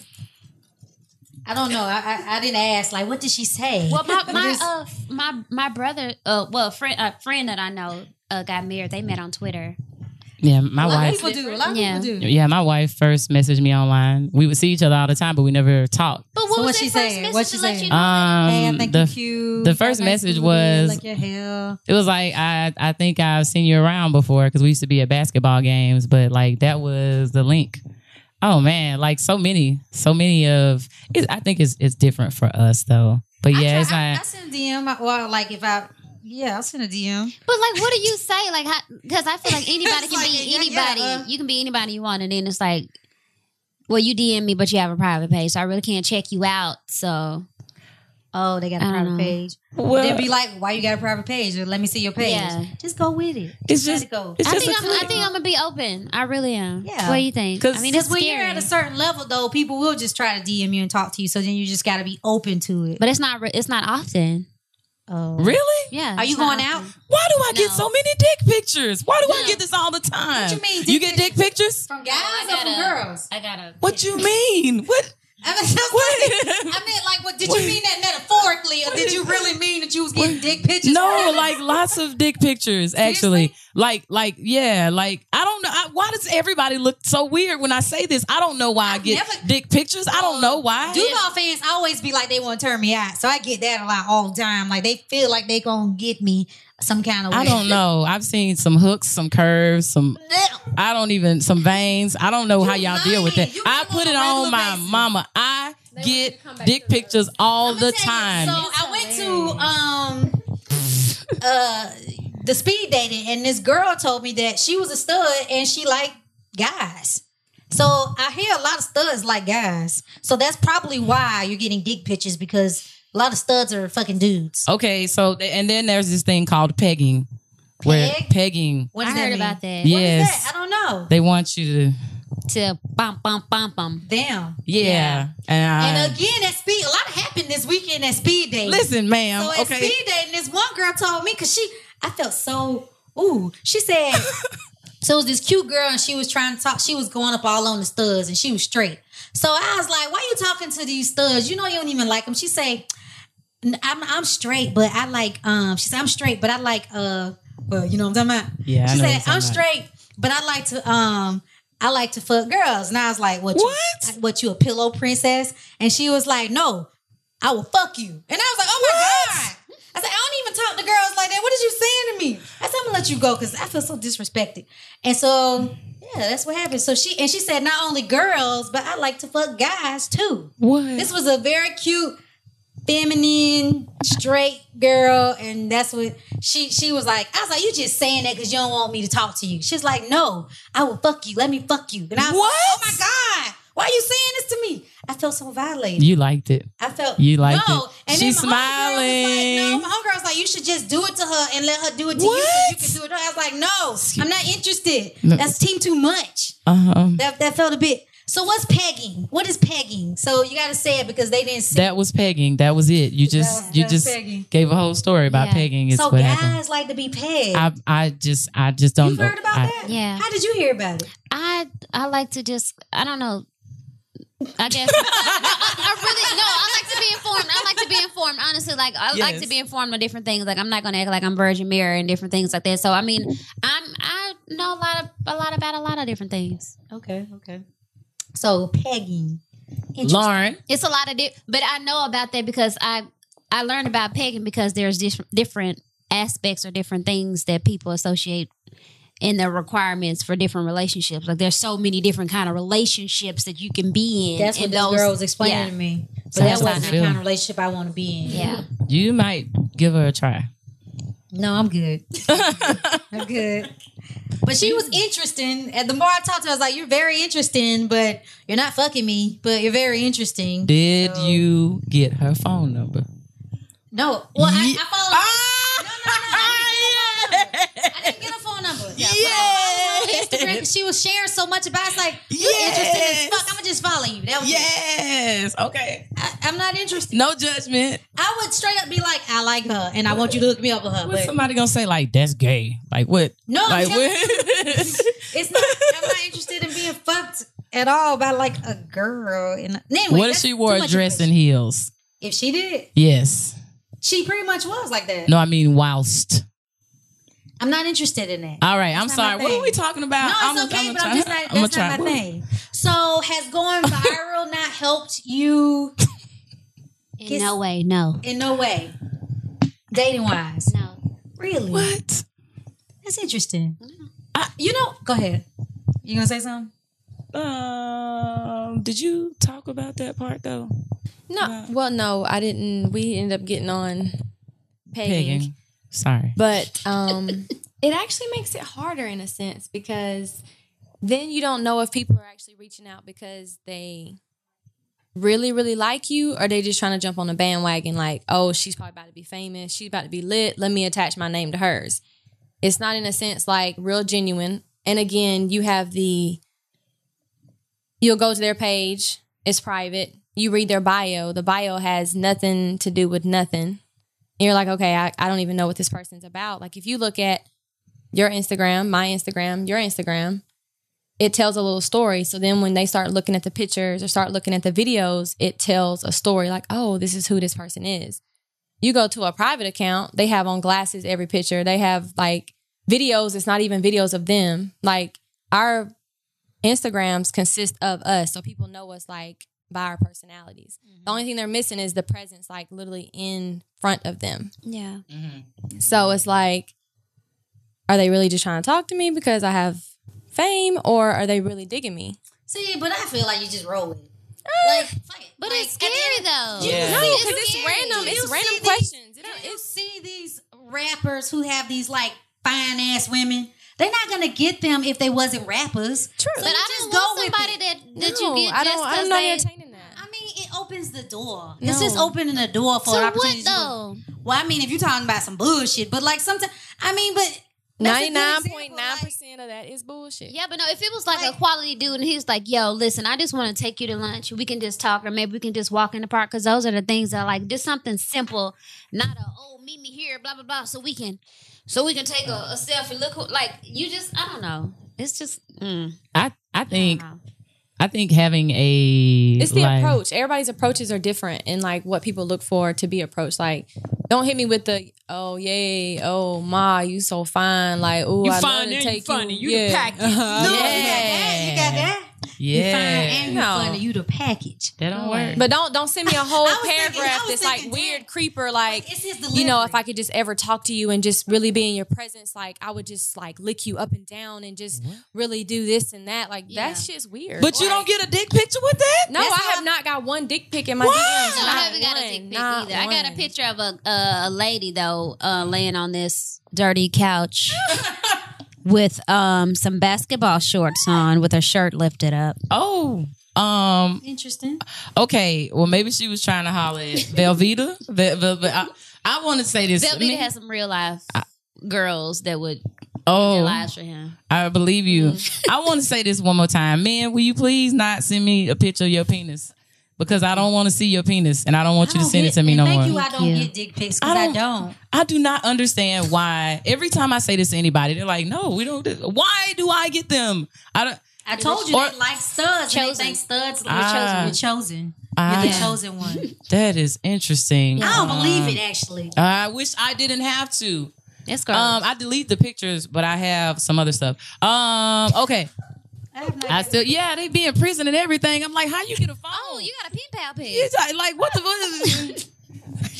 I don't know. I, I I didn't ask. Like, what did she say? well, my my uh my my brother, uh, well, a friend a friend that I know uh got married. They met on Twitter. Yeah, my a lot wife. of people do. A lot of Yeah. people do. Yeah, my wife first messaged me online. We would see each other all the time, but we never talked. But what So was she saying? message What she to saying? you know? Um, Hey, I think the, you're cute. the first nice message booty, was- like your hair. it was like I I think I've seen you around before because we used to be at basketball games, but like that was the link. Oh man, like so many, so many of it, I think it's it's different for us though. But yeah, try- it's I, I send DM. Well, like if I, yeah, I'll send a DM. But like, what do you say? Like, because I feel like anybody can like, be yeah, anybody. yeah, uh. you can be anybody you want, and then it's like, well, you DM me, but you have a private page, so I really can't check you out. So Oh, they got a I don't private know. page. Well, They'd be like, "Why you got a private page? Or let me see your page." Yeah. Just go with it. It's let just- go. it's I just think a I'm, I think I'm gonna be open. I really am. Yeah. What do you think? 'Cause- I mean, it's Because when you're at a certain level, though, people will just try to DM you and talk to you. So then you just got to be open to it. but it's not. It's not often. Oh. really? Yeah. Are you it's going out? Why do I get so many dick pictures? Why do I get this all the time? What do you mean, You get dick pictures? from guys I or from gotta- girls? I gotta. What you mean? What? I mean, that's What? like- I meant like, what did you mean that metaphorically, or did you really mean that you was getting dick pictures? No, like lots of dick pictures. Actually, like, like, yeah, like I don't know. I, why does everybody look so weird when I say this? I don't know why I I've get never- dick pictures. I don't know why. Oh, Duval fans always be like they want to turn me out, so I get that a lot all the time. Like they feel like they gonna get me some kind of. I don't know. I've seen some hooks, some curves, some. I don't even some veins. I don't know how You y'all deal with lying. that. You I put it on my basis. mama. I They get you to come back dick to the- pictures all I'ma the tell you, time. So I went to um uh the speed dating, and this girl told me that she was a stud and she liked guys. So I hear a lot of studs like guys. So that's probably why you're getting dick pictures because a lot of studs are fucking dudes. Okay, so and then there's this thing called pegging, where Peg? pegging What I does that heard mean? about that. Yeah. What is Yes. that? I don't know. they want you to. To bum bum bum bum. Damn. Yeah, and, I, And again, at speed, a lot happened this weekend at speed dating. listen, ma'am. So at okay, speed dating, this one girl told me because she, I felt so. Ooh, she said. so it was this cute girl, and she was trying to talk. She was going up all on the studs, and she was straight. So I was like, "Why are you talking to these studs? You know you don't even like them." She say, "N- "I'm I'm straight, but I like um." She said, "I'm straight, but I like uh." Well, you know what I'm talking about. Yeah, She what said, "I'm about. straight, but I like to um." I like to fuck girls. And I was like, what? You, What? what, you a pillow princess? And she was like, no, I will fuck you. And I was like, oh my God. I said, I don't even talk to girls like that. What is you saying to me? I said, I'm gonna let you go because I feel so disrespected. And so, yeah, that's what happened. So she and she said, not only girls, but I like to fuck guys too. what? This was a very cute, feminine, straight girl, and that's what she she was like. I was like, you just saying that because you don't want me to talk to you. She's like, no, I will fuck you. Let me fuck you. And I was What? like, oh my god, why are you saying this to me? I felt so violated. you liked it. I felt You liked no. it. And She's then my homegirl was smiling. Like, no, my homegirl was like, you should just do it to her and let her do it to you. So you can do it. I was like, no, I'm not interested. No. That's team too much. Um, That that felt a bit. So what's pegging? What is pegging? So you got to say it because they didn't say. that was pegging. That was it. You just was- you just pegging. gave a whole story about Yeah. pegging. Is so what guys happened. like to be pegged. I I just I just don't You've know. heard about I- that? Yeah. How did you hear about it? I I like to just I don't know. I guess. no, I, I really no. I like to be informed. I like to be informed. Honestly, like I like to be informed on different things. Like I'm not gonna act like I'm Virgin Mary and different things like that. So I mean, I'm I know a lot of a lot about a lot of different things. Okay, okay. So pegging. Lauren, It's a lot of di- but I know about that because I I learned about pegging because there's dis- different aspects or different things that people associate in their requirements for different relationships. Like there's so many different kind of relationships that you can be in. That's what and this those- girl was explaining yeah. to me. But So that that's wasn't the kind of relationship I want to be in. Yeah. you might give her a try. No, I'm good. I'm good. But she was interesting. And the more I talked to her, I was like, You're very interesting, but you're not fucking me, but you're very interesting. Did So- you get her phone number? No. Well, I, I followed Ah! No, no, no. I didn't get a phone number. Yeah. but I followed her on Instagram she was sharing so much about it. It's like, you're interesting as fuck. I'm gonna just follow you. That was it. Yes. Okay. I, I'm not interested. No judgment. I would straight up be like, I like her, and I want you to hook me up with her. What's But somebody gonna say like that's gay? Like what? no, like what? it's not. I'm not interested in being fucked at all by like a girl. And anyway, what if she wore a dress and heels? If she did, Yes. she pretty much was like that. No, I mean whilst. I'm not interested in that. All right, I'm sorry. What are we talking about? no, it's I'm okay, I'm but I'm just not. I'ma That's not my thing. So, has going viral not helped you In Kiss- no way, no. in no way, dating wise? No. Really? What? That's interesting. I, you know, go ahead. You gonna say something? Um, did you talk about that part though? No, well, no, I didn't. We ended up getting on pegging, Pegging. Sorry. but um, it actually makes it harder in a sense because then you don't know if people are actually reaching out because they really, really like you, or they just trying to jump on the bandwagon. Like, oh, she's probably about to be famous. She's about to be lit. Let me attach my name to hers. It's not in a sense like real genuine. And again, you have the you'll go to their page. It's private. You read their bio. The bio has nothing to do with nothing. And you're like, okay, I, I don't even know what this person's about. Like if you look at your Instagram, my Instagram, your Instagram, it tells a little story. So then when they start looking at the pictures or start looking at the videos, it tells a story like, oh, this is who this person is. You go to a private account, they have on glasses every picture. They have like videos, it's not even videos of them. Like our Instagrams consist of us, so people know us like by our personalities. The mm-hmm. only thing they're missing is the presence, like literally in front of them. Yeah. Mm-hmm. So it's like, are they really just trying to talk to me because I have fame, or are they really digging me? See, but I feel like you just roll it. Uh, like, fuck it. But Like, it's scary end- though. Yeah. No, It's because it's, scary. random. You It's see random these- questions. It You don't- it's- see these rappers who have these like fine ass women. They're not gonna get them if they wasn't rappers. True. So But you I just don't go want with somebody it. that that no, you get I just don't. 'cause I'm not they. entertaining that. I mean, it opens the door. No. It's just opening the door for So opportunities. what though? Well, I mean, if you're talking about some bullshit, but like sometimes, I mean, but that's a Ninety good nine example, point nine like- percent of that is bullshit. Yeah, but no, if it was like, Like- a quality dude and he's like, yo, listen, I just want to take you to lunch. We can just talk or maybe we can just walk in the park because those are the things that like just something simple, not a, oh, meet me here, blah, blah, blah, so we can, so we can take a, a selfie. Look, who, like, you just, I don't know. It's just, mm, I I think I don't know. I think having a It's the like- approach. Everybody's approaches are different and like what people look for to be approached. Like, don't hit me with the oh yay, oh ma, you so fine. Like, oh You I fine love and to you take funny. you. You the yeah. package. Uh-huh. No, yeah. you got that. You got that. You Yeah, fine and you No. funny. You the package. that don't work. But don't don't send me a whole I was thinking- paragraph I that's like thinking weird creeper like It's you know if. I could just ever talk to you and just really be in your presence like I would just like lick you up and down and just really do this and that like Yeah. that shit's weird. But you don't get a dick picture with that? no, That's I how have not got one dick pic in my What? DMs. No, I haven't got a dick pic not either. I got a picture of a uh, a lady though, uh, laying on this dirty couch with um some basketball shorts on, with her shirt lifted up. Oh, um, Interesting. okay. Well, maybe she was trying to holler at Velveeta. Ve- Ve- Ve- I, I want to say this. Velveeta Me- has some real life girls that would oh, lies for him. I believe you. I want to say this one more time, man. Will you please not send me a picture of your penis? Because I don't want to see your penis, and I don't want you to don't send it to me and no thank more. you. I don't you. get dick pics because I I don't- don't. I do not understand why. Every time I say this to anybody, they're like, "No, we don't." do- Why do I get them? I don't. I told you Or- they like studs. And they Chosen. think studs were Ah. chosen. You're chosen. Ah. You're the chosen one. That is interesting. I don't Um, believe it actually. I wish I didn't have to. It's girl. Um, I delete the pictures, but I have some other stuff. Um, okay. I have I still, yeah, they be in prison and everything. I'm like, how you get a phone? oh, you got a pen pal page. It's like, like, what the fuck?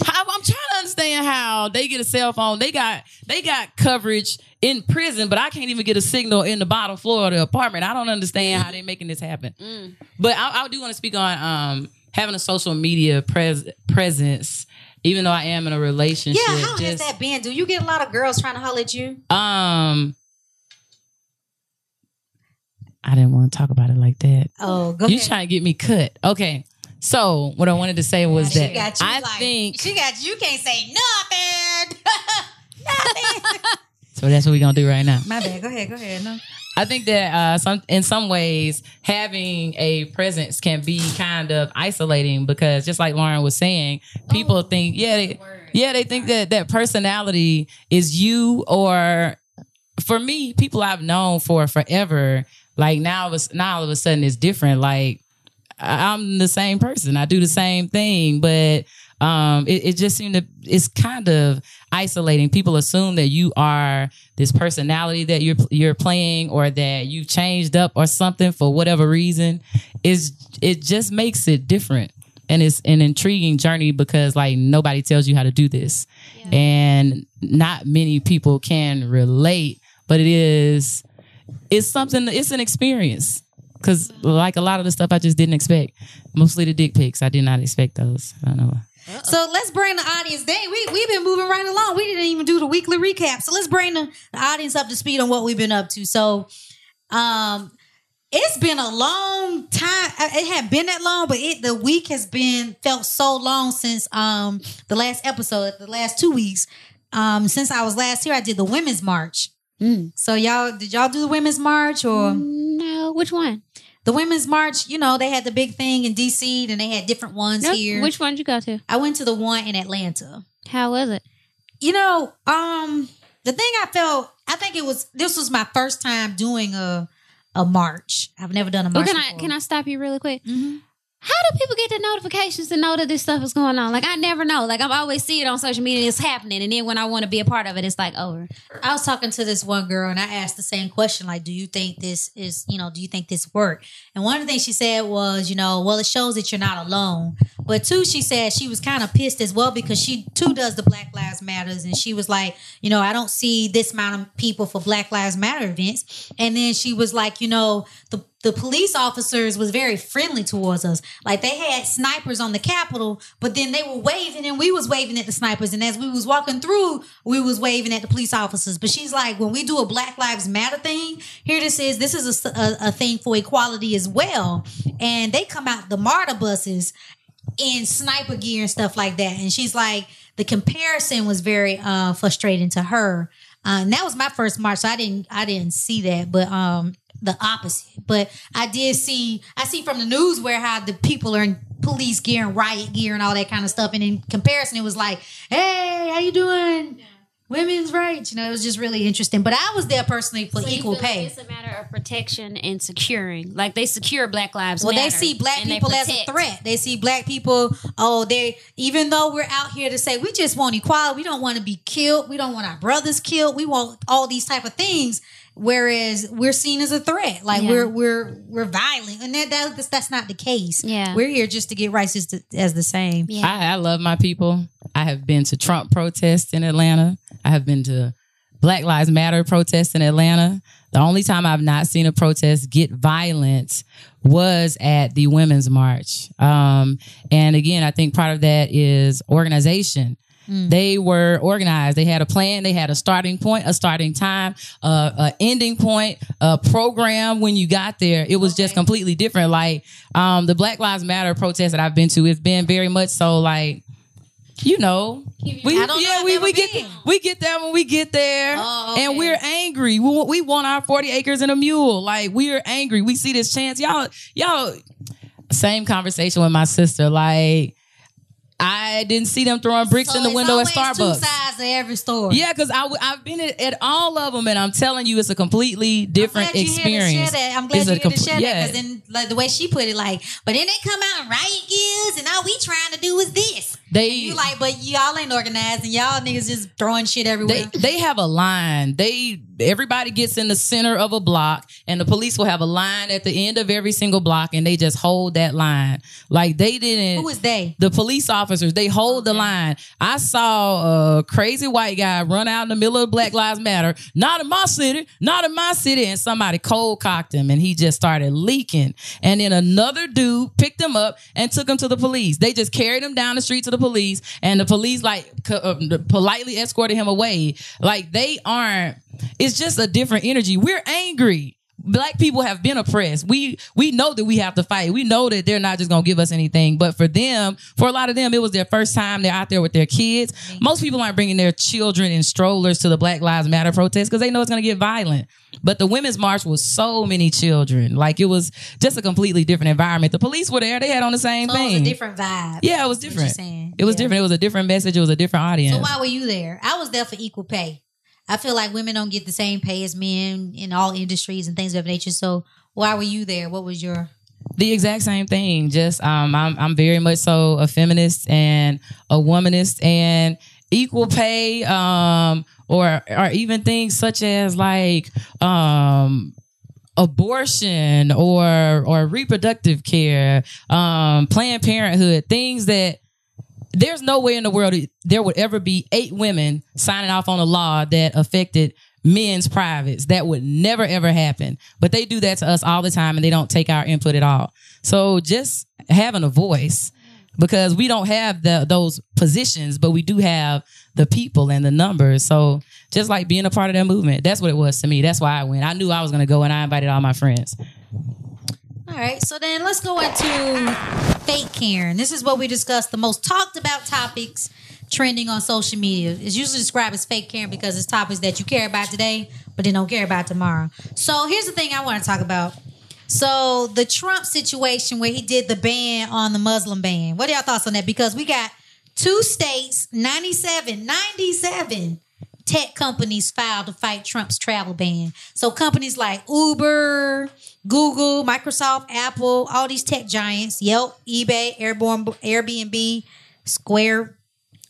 How, I'm trying to understand how they get a cell phone. They got they got coverage in prison, but I can't even get a signal in the bottom floor of the apartment. I don't understand how they're making this happen. Mm. But I, I do want to speak on um, having a social media pres- presence, even though I am in a relationship. Yeah, how has that been? Do you get a lot of girls trying to holler at you? Um, I didn't want to talk about it like that. Oh, go You ahead. trying to get me cut? Okay. So what I wanted to say was She that I like- think she got you. Can't say nothing. nothing. so. That's what we're gonna do right now. My bad. Go ahead. Go ahead. No. I think that uh, some in some ways having a presence can be kind of isolating because just like Lauren was saying, people think yeah they, yeah they think that that personality is you or for me people I've known for forever like now it's now all of a sudden it's different. Like I'm the same person. I do the same thing but um it, it just seemed to it's kind of isolating. People assume that you are this personality that you're you're playing or that you've changed up or something for whatever reason. Is it just makes it different. And it's an intriguing journey because like nobody tells you how to do this. And not many people can relate but it is it's something it's an experience because like a lot of the stuff i just didn't expect mostly the dick pics i did not expect those i don't know So let's bring the audience. Dang, we we've been moving right along. We didn't even do the weekly recap. So let's bring the, the audience up to speed on what we've been up to. So, um, it's been a long time. uh, It had been that long, but it the week has been felt so long since um the last episode, the last two weeks. Um, since I was last here, I did the women's march. Mm. So y'all did y'all do the women's march or No, which one? the women's march? You know they had the big thing in DC, and they had different ones No, here. which one did you go to? I went to the one in Atlanta. How was it? You know, um, the thing I felt, I think it was this was my first time doing a a march. I've never done a Well, march. can I can I stop you really quick? Mhm. How do people get the notifications to know that this stuff is going on? Like I never know. Like I've always see it on social media, it's happening, and then when I want to be a part of it, it's like over. I was talking to this one girl and I asked the same question, like, do you think this is, you know, do you think this worked? And one of the things she said was, you know, well, it shows that you're not alone. But two, she said she was kind of pissed as well because she too does the Black Lives Matters. And she was like, you know, I don't see this amount of people for Black Lives Matter events. And then she was like, you know, the the police officers was very friendly towards us. Like they had snipers on the Capitol, but then they were waving and we was waving at the snipers. And as we was walking through, we was waving at the police officers. But she's like, when we do a Black Lives Matter thing, here this is, this is a, a, a thing for equality as well. And they come out the martyr buses in sniper gear and stuff like that. And she's like, the comparison was very uh, frustrating to her. Uh, and that was my first march, so I didn't I didn't see that, but um the opposite. But I did see I see from the news where how the people are in police gear and riot gear and all that kind of stuff. And in comparison, it was like, hey, how you doing? Women's rights. You know, it was just really interesting. But I was there personally for equal pay. It's a matter of protection and securing. Like they secure Black Lives Well, they see black people as a threat. They see black people. Oh, they even though we're out here to say we just want equality, we don't want to be killed. We don't want our brothers killed. We want all these type of things. Whereas we're seen as a threat, like Yeah. we're we're we're violent, and that, that that's not the case. Yeah. we're here just to get rights as the, as the same. Yeah. I, I love my people. I have been to Trump protests in Atlanta. I have been to Black Lives Matter protests in Atlanta. The only time I've not seen a protest get violent was at the Women's March. Um, and again, I think part of that is organization. They were organized. They had a plan. They had a starting point, a starting time, uh, a ending point, a program. When you got there, it was just completely different. Like um, the Black Lives Matter protest that I've been to, it's been very much so like you know, we don't know, yeah we we get we get there when we get there, Oh, and we're angry. We, we want our forty acres and a mule. Like we're angry. We see this chance, y'all. Y'all, same conversation with my sister. Like I didn't see them throwing bricks So in the window at Starbucks. Two sides to every store. Yeah, because I've been at, at all of them, and I'm telling you, it's a completely different experience. I'm glad you here to share that. I'm glad It's you here to share yeah. that because then, like the way she put it, like, but then they come out and riot gears, and all we trying to do is this. They You like, but y'all ain't organized, and y'all niggas just throwing shit everywhere. they they have a line. They everybody gets in the center of a block, and the police will have a line at the end of every single block, and they just hold that line. Like they didn't. Who is they? the police officers they hold the line i saw a crazy white guy run out in the middle of black lives matter not in my city not in my city and somebody cold cocked him and he just started leaking and then another dude picked him up and took him to the police they just carried him down the street to the police and the police like uh, politely escorted him away. Like they aren't it's just a different energy. We're angry black people have been oppressed. We we know that we have to fight. We know that they're not just gonna give us anything. But for them, for a lot of them, it was their first time. They're out there with their kids. Mm-hmm. Most people aren't bringing their children in strollers to the Black Lives Matter protest because they know it's gonna get violent. But the women's march was so many children. Like it was just a completely different environment. The police were there. They had on the same So it was thing. a different vibe. yeah, it was different. saying. It was Yeah. different. It was a different message. It was a different audience. So why were you there? I was there for equal pay. I feel like women don't get the same pay as men in all industries and things of nature. So why were you there? What was your The exact same thing. Just um, I'm I'm very much so a feminist and a womanist and equal pay um or or even things such as like um abortion or or reproductive care um planned parenthood things that there's no way in the world there would ever be eight women signing off on a law that affected men's privates. That would never ever happen. But they do that to us all the time and they don't take our input at all. So just having a voice because we don't have the those positions, but we do have the people and the numbers. So just like being a part of that movement, that's what it was to me. That's why I went. I knew I was going to go and I invited all my friends. All right, so then let's go into fake Karen. This is what we discussed the most talked about topics trending on social media. It's usually described as fake Karen because it's topics that you care about today, but they don't care about tomorrow. So here's the thing I want to talk about. So the Trump situation where he did the ban on the Muslim ban. What are y'all thoughts on that? Because we got two states, 97, 97 tech companies filed to fight Trump's travel ban. So companies like Uber, Google, Microsoft, Apple, all these tech giants, Yelp, eBay, Airborne, Airbnb, Square.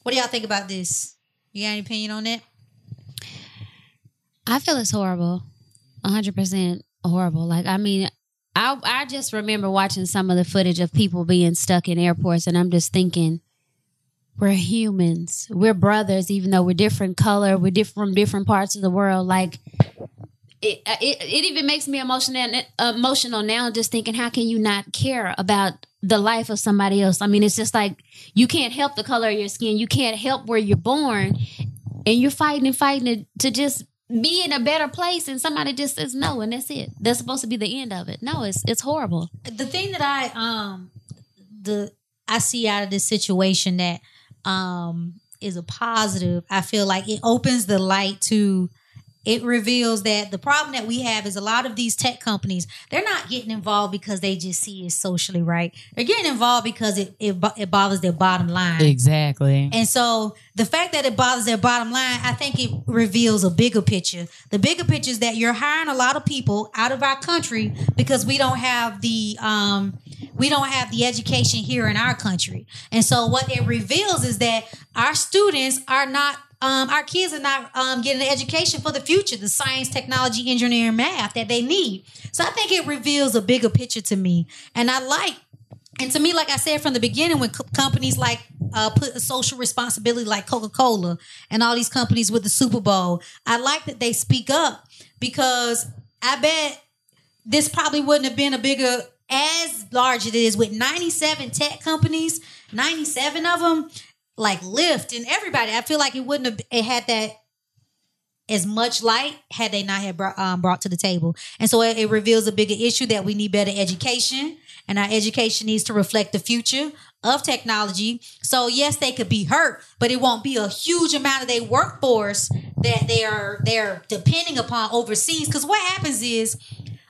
What do y'all think about this? You got any opinion on that? I feel it's horrible. 100% horrible. Like, I mean, I, I just remember watching some of the footage of people being stuck in airports, and I'm just thinking, we're humans. We're brothers, even though we're different color, we're different from different parts of the world. Like, it, it, it even makes me emotional, emotional now just thinking, how can you not care about the life of somebody else? I mean, it's just like you can't help the color of your skin, you can't help where you're born, and you're fighting and fighting to, to just be in a better place and somebody just says no and that's it that's supposed to be the end of it no it's it's horrible the thing that I um the I see out of this situation that um is a positive. I feel like it opens the light to it reveals that the problem that we have is a lot of these tech companies they're not getting involved because they just see it socially right they're getting involved because it it, it bothers their bottom line Exactly. and so the fact that it bothers their bottom line, I think it reveals a bigger picture. The bigger picture is that you're hiring a lot of people out of our country because we don't have the um, we don't have the education here in our country. And so what it reveals is that our students are not um, our kids are not um, getting the education for the future, the science, technology, engineering, math that they need. So I think it reveals a bigger picture to me. And I like and to me, like I said from the beginning, when co- companies like uh, put a social responsibility, like Coca Cola and all these companies with the Super Bowl, I like that they speak up because I bet this probably wouldn't have been a bigger, as large as it is with 97 tech companies, 97 of them, like Lyft and everybody. I feel like it wouldn't have it had that as much light had they not had brought, um, brought to the table. And so it, it reveals a bigger issue that we need better education and our education needs to reflect the future of technology. So yes, they could be hurt, but it won't be a huge amount of their workforce that they are they're depending upon overseas. Because what happens is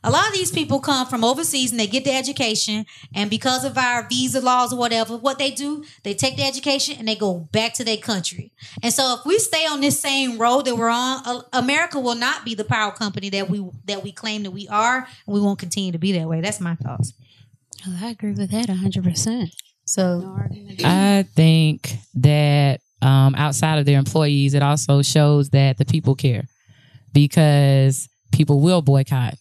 A lot of these people come from overseas and they get the education, and because of our visa laws or whatever, what they do, they take the education and they go back to their country. And so, if we stay on this same road that we're on, uh, America will not be the power company that we that we claim that we are, and we won't continue to be that way. That's my thoughts. Oh, I agree with that 100%. So, I think that um, outside of their employees, it also shows that the people care because people will boycott.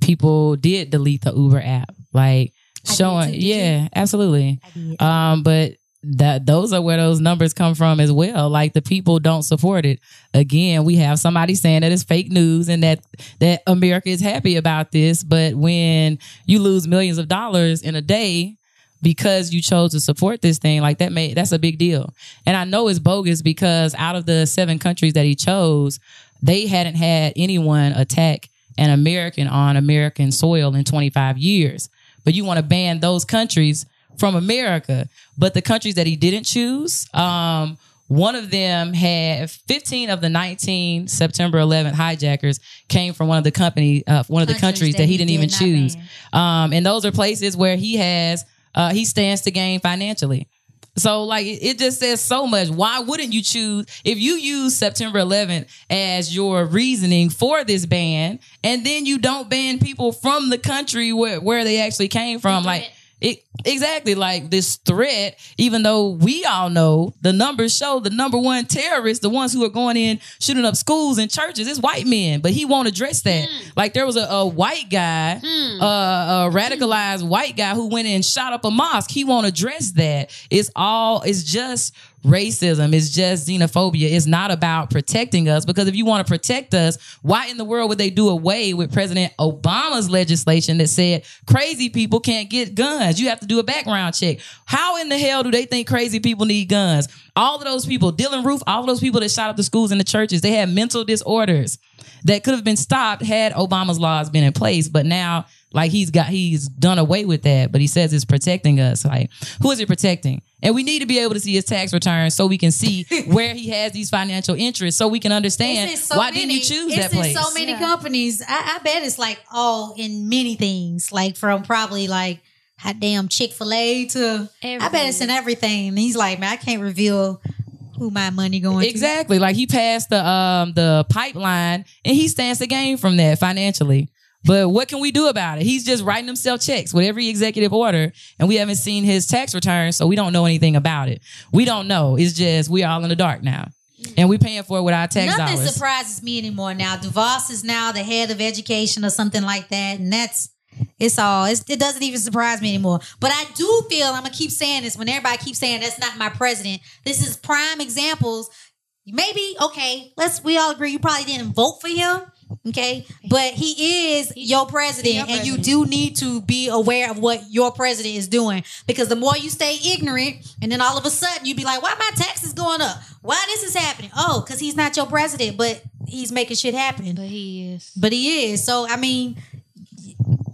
People did delete the Uber app, like I showing. too. Yeah, absolutely. Um, but that those are where those numbers come from as well. Like the people don't support it. Again, we have somebody saying that it's fake news and that that America is happy about this, but when you lose millions of dollars in a day because you chose to support this thing, like that made that's a big deal. And I know it's bogus because out of the seven countries that he chose, they hadn't had anyone attack an American on American soil in 25 years. But you want to ban those countries from America. But the countries that he didn't choose, um, one of them had 15 of the 19 September 11th hijackers came from one of the company, uh, one of the countries that, he didn't even did choose. Um, and those are places where he has, uh, he stands to gain financially. So like it just says so much. Why wouldn't you choose if you use September 11th as your reasoning for this ban, and then you don't ban people from the country where where they actually came from? Like it exactly like this threat. Even though we all know the numbers show the number one terrorists, the ones who are going in shooting up schools and churches, is white men. But he won't address that. Like there was a, a white guy, uh, a radicalized white guy who went in and shot up a mosque. He won't address that. It's all. It's just racism. It's just xenophobia. It's not about protecting us because if you want to protect us, why in the world would they do away with President Obama's legislation that said crazy people can't get guns? You have to do a background check. How in the hell do they think crazy people need guns? All of those people, Dylann Roof, all of those people that shot up the schools and the churches, they had mental disorders that could have been stopped had Obama's laws been in place. But now, like he's got, he's done away with that. But he says it's protecting us. Like, who is it protecting? And we need to be able to see his tax returns so we can see where he has these financial interests, so we can understand so why many- didn't you choose it's that place. so many companies. I, I bet it's like all in many things, like from probably like hot damn Chick Fil A to I bet it's in everything. And he's like, man, I can't reveal who my money going Exactly. Like he passed the um the pipeline and he stands to gain from that financially. But what can we do about it? He's just writing himself checks with every executive order, and we haven't seen his tax returns, so we don't know anything about it. We don't know. It's just we're all in the dark now, and we're paying for it with our tax Nothing dollars. surprises me anymore now. DeVos is now the head of education or something like that, and that's it's all. It's, it doesn't even surprise me anymore. But I do feel I'm gonna keep saying this when everybody keeps saying that's not my president. This is prime examples. Maybe okay. Let's we all agree you probably didn't vote for him. Okay, but he is your president, and you do need to be aware of what your president is doing because the more you stay ignorant, and then all of a sudden you'd be like, "Why my taxes going up? Why this is happening?" Oh, because he's not your president, but he's making shit happen. But he is. But he is. So I mean,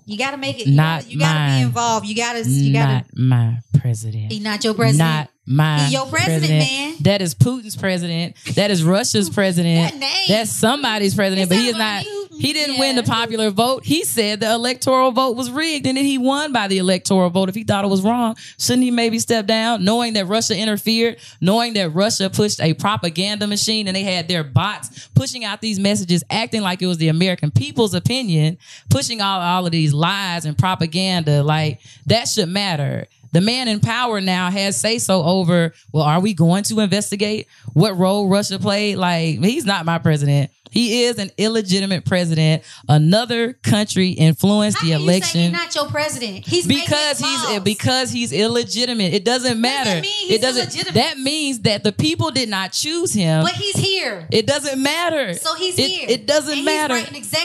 you got to make it. You Not gotta, you got to be involved. You got to. You got Not to. my president. He not your president. Not my your president, man. That is Putin's president. That is Russia's president. That name. That's somebody's president, It but he is not. you- He didn't yeah. win the popular vote. He said the electoral vote was rigged, and then he won by the electoral vote. If he thought it was wrong, shouldn't he maybe step down, knowing that Russia interfered, knowing that Russia pushed a propaganda machine, and they had their bots pushing out these messages, acting like it was the American people's opinion, pushing all all of these lies and propaganda. Like that should matter. The man in power now has say so over, well, are we going to investigate what role Russia played? Like, he's not my president. He is an illegitimate president. Another country influenced How the you election he's not your president? He's because he's because he's illegitimate. It doesn't matter. that mean? He's it doesn't. illegitimate. That means that the people did not choose him. But he's here. It doesn't matter. So he's it, here. It doesn't And matter.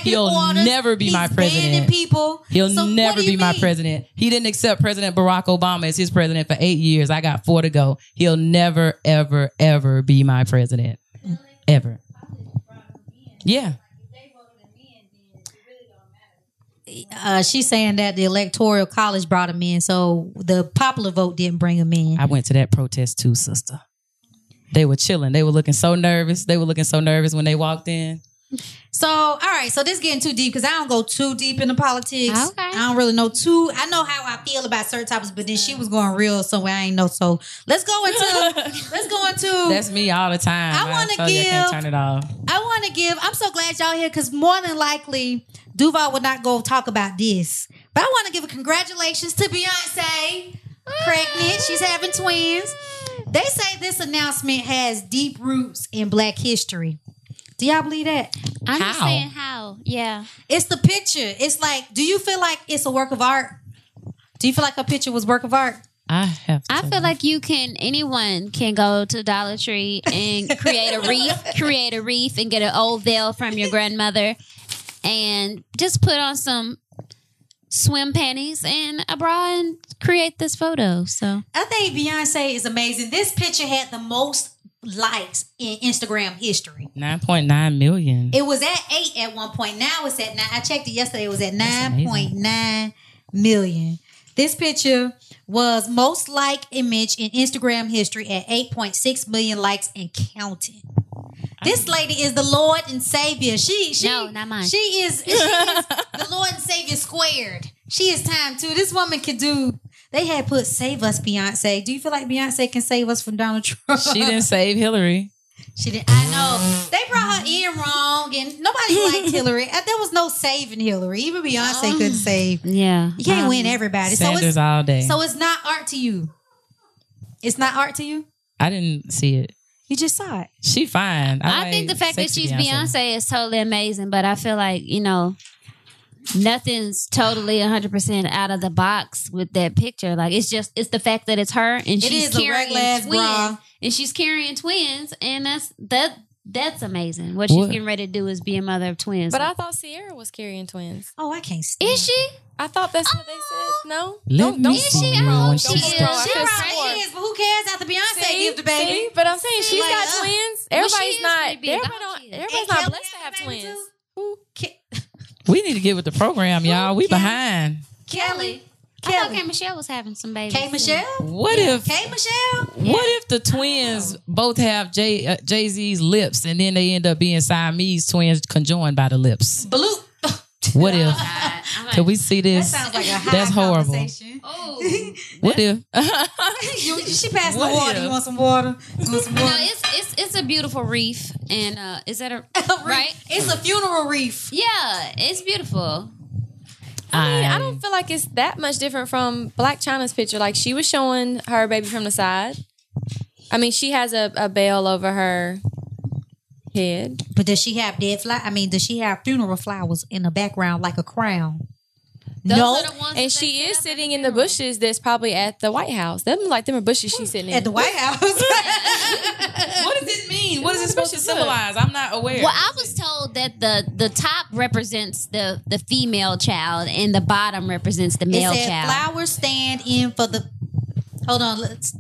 He'll orders. never be He's my president. people. He'll So never be you my president. He didn't accept President Barack Obama as his president for eight years. I got four to go. He'll never, ever, ever be my president. Ever. Yeah. Uh, she's saying that the electoral college brought him in, so the popular vote didn't bring him in. I went to that protest too, sister. They were chilling. They were looking so nervous. They were looking so nervous when they walked in. So, all right. So this getting too deep because I don't go too deep into politics. Okay. I don't really know too. I know how I feel about certain topics, but then she was going real somewhere I ain't know. So let's go into. let's go into. That's me all the time. I wanna told you I can't give- turn it off. I want to give. I'm so glad y'all here because more than likely Duval would not go talk about this. But I want to give a congratulations to Beyonce. Pregnant, she's having twins. They say this announcement has deep roots in Black history. Do y'all believe that? I'm just How? saying how. Yeah. It's the picture. It's like, do you feel like it's a work of art? Do you feel like a picture was work of art? I have. I to- feel like you can anyone can go to Dollar Tree and create a wreath, create a wreath and get an old veil from your grandmother and just put on some swim panties and a bra and create this photo. So I think Beyonce is amazing. This picture had the most likes in Instagram history. nine point nine million. It was at eight at one point. Now it's at nine. I checked it yesterday. It was at nine point nine million. This picture was most like image in Instagram history at eight point six million likes and counting. This lady is the Lord and Savior. She, she, No, not mine. She is, she is the Lord and Savior squared. She is time too. This woman can do. They had put "Save Us, Beyonce." Do you feel like Beyonce can save us from Donald Trump? she didn't save Hillary. She didn't. I know they brought her in wrong, and nobody liked Hillary. Uh, There was no saving Hillary. Even Beyonce couldn't save. yeah, You can't Um, win everybody. So Sanders it's all day. so it's not art to you. It's not art to you. I didn't see it. You just saw it. She fine. I, like think the fact that she's Beyonce. is totally amazing, but I feel like, you know, nothing's totally 100% out of the box with that picture. Like, it's just, it's the fact that it's her and It she's carrying twins. bra. And she's carrying twins, and that's, that, that's amazing. What she's What? getting ready to do is be a mother of twins. But I thought Ciara was carrying twins. Oh, I can't stand. is she? I thought that's what they said. No, Let don't, me don't Is see she? you I when hope she she throw. is. I She could've right swore. is, but who cares after Beyonce See? give the baby? See? But I'm saying she's Like, got uh, twins. Well, she Everybody's is not. pretty big. I Everybody hope don't. she is. Everybody's And not Kelly blessed to had have a baby twins. too? Who? Ke- We need to get with the program, y'all. We Kelly. behind. Kelly. I thought Kelly. K. Michelle was having some babies. K. too. Michelle. What if K. Michelle. what if the twins both have Jay uh, Jay Z's lips and then they end up being Siamese twins conjoined by the lips? Blue. What if? Like, Can we see That this? sounds like a high That's horrible. oh. What if? You- she passed the What water. if? You want some water? You want some No, it's it's it's a beautiful reef, and uh, is that a right? It's a funeral wreath. Yeah, it's beautiful. I mean, I don't feel like it's that much different from Blac Chyna's picture. Like she was showing her baby from the side. I mean, she has a, a veil over her head. But does she have dead fly? I mean, does she have funeral flowers in the background like a crown? Those no. are the ones that And she is sitting in the funeral. bushes that's probably at the White House. Them like them are bushes she's sitting in. At the White House. What does it mean? What is it supposed to symbolize? I'm not aware. Well, I was told that the the top represents the the female child, and the bottom represents the male it said child. flowers stand in for the. Hold on. Let's.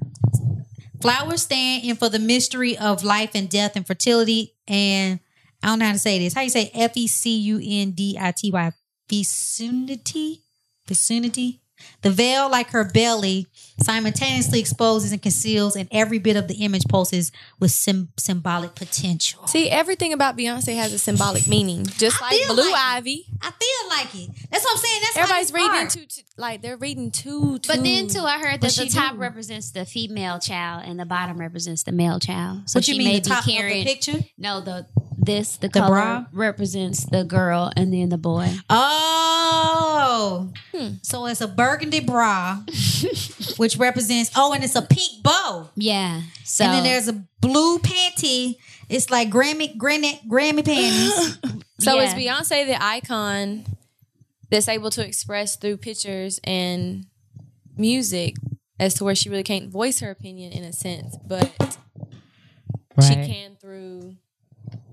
Flowers stand in for the mystery of life and death and fertility and I don't know how to say this. How you say F E C U N D I T Y? Vicinity? Vicinity? The veil, like her belly, simultaneously exposes and conceals, and every bit of the image poses with sim- symbolic potential. See, everything about Beyonce has a symbolic meaning, just I like Blue like it. Ivy. I feel like it. That's what I'm saying. That's Everybody's reading art. too, too, like they're reading too, too. But then too, I heard that the top do? represents the female child and the bottom represents the male child. So What she you mean, may the top be of the carrying. picture? no, the this the, The color bra? represents the girl and then the boy. Oh, hmm. so it's a burgundy bra, which represents. Oh, and it's a pink bow, Yeah. So and then there's a blue panty. It's like Grammy, Grammy, Grammy panties. So yeah. is Beyonce the icon that's able to express through pictures and music as to where she really can't voice her opinion in a sense, but she can through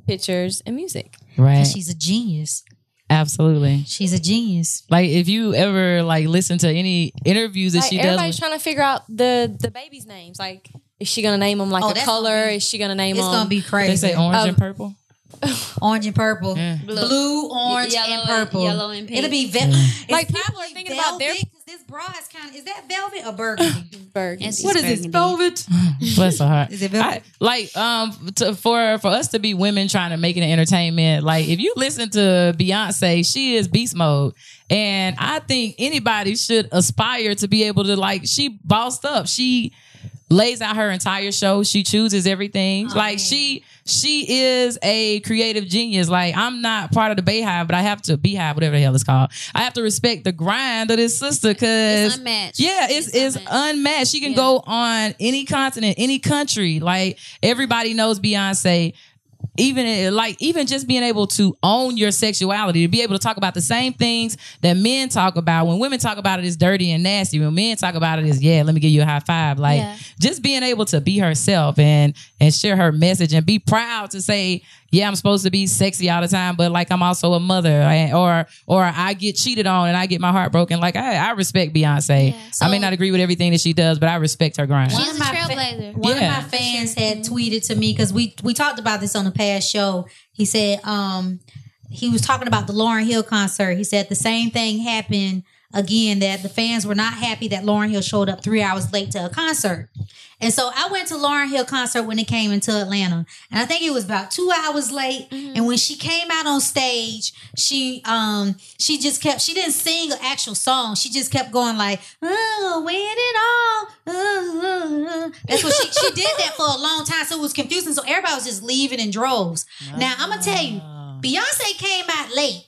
pictures and music. Right. She's a genius. Absolutely. She's a genius. Like if you ever like listen to any interviews that Like she does, everybody's trying to figure out the the baby's names. Like, is she gonna name them like Oh, a color? gonna be- is she gonna name It's them? gonna be crazy. they say orange Um, and purple. orange and purple, Yeah. blue, orange, Yellow and and- purple. yellow and pink. It'll be ve- Yeah. Like, people are probably thinking about their- velvet 'cause this bra is kind of is that velvet or burgundy? Burgundy. It's- what is this velvet? Bless her heart. Is it velvet? I, like um to, for for us to be women trying to make it an entertainment like if you listen to beyonce she is beast mode and i think anybody should aspire to be able to like she bossed up she lays out her entire show she chooses everything oh, like she she is a creative genius like i'm not part of the BeyHive, but i have to beehive whatever the hell it's called i have to respect the grind of this sister because It's unmatched. yeah, it's it's, unmatched. unmatched. She can Yeah. go on any continent, any country. Like everybody knows Beyonce. Even like even just being able to own your sexuality, to be able to talk about the same things that men talk about. When women talk about it's dirty and nasty. When men talk about it, is yeah, let me give you a high five. Like Yeah. just being able to be herself and and share her message and be proud to say, yeah, I'm supposed to be sexy all the time, but like I'm also a mother, and- or or I get cheated on and I get my heart broken. Like I, I respect Beyonce. Yeah. I may not agree with everything that she does, but I respect her grind. She's One a of my trailblazer. One Yeah. of my fans had tweeted to me because we we talked about this on the past show. He said um he was talking about the Lauryn Hill concert. He said the same thing happened again that the fans were not happy that Lauryn Hill showed up three hours late to a concert. And so I went to Lauryn Hill concert when it came into Atlanta, and I think it was about two hours late. And when she came out on stage, she um she just kept she didn't sing an actual song. She just kept going like, "Oh, when it all." uh, uh, uh." That's what she she did that for a long time, so it was confusing. So everybody was just leaving in droves. Now I'm gonna tell you, Beyonce came out late.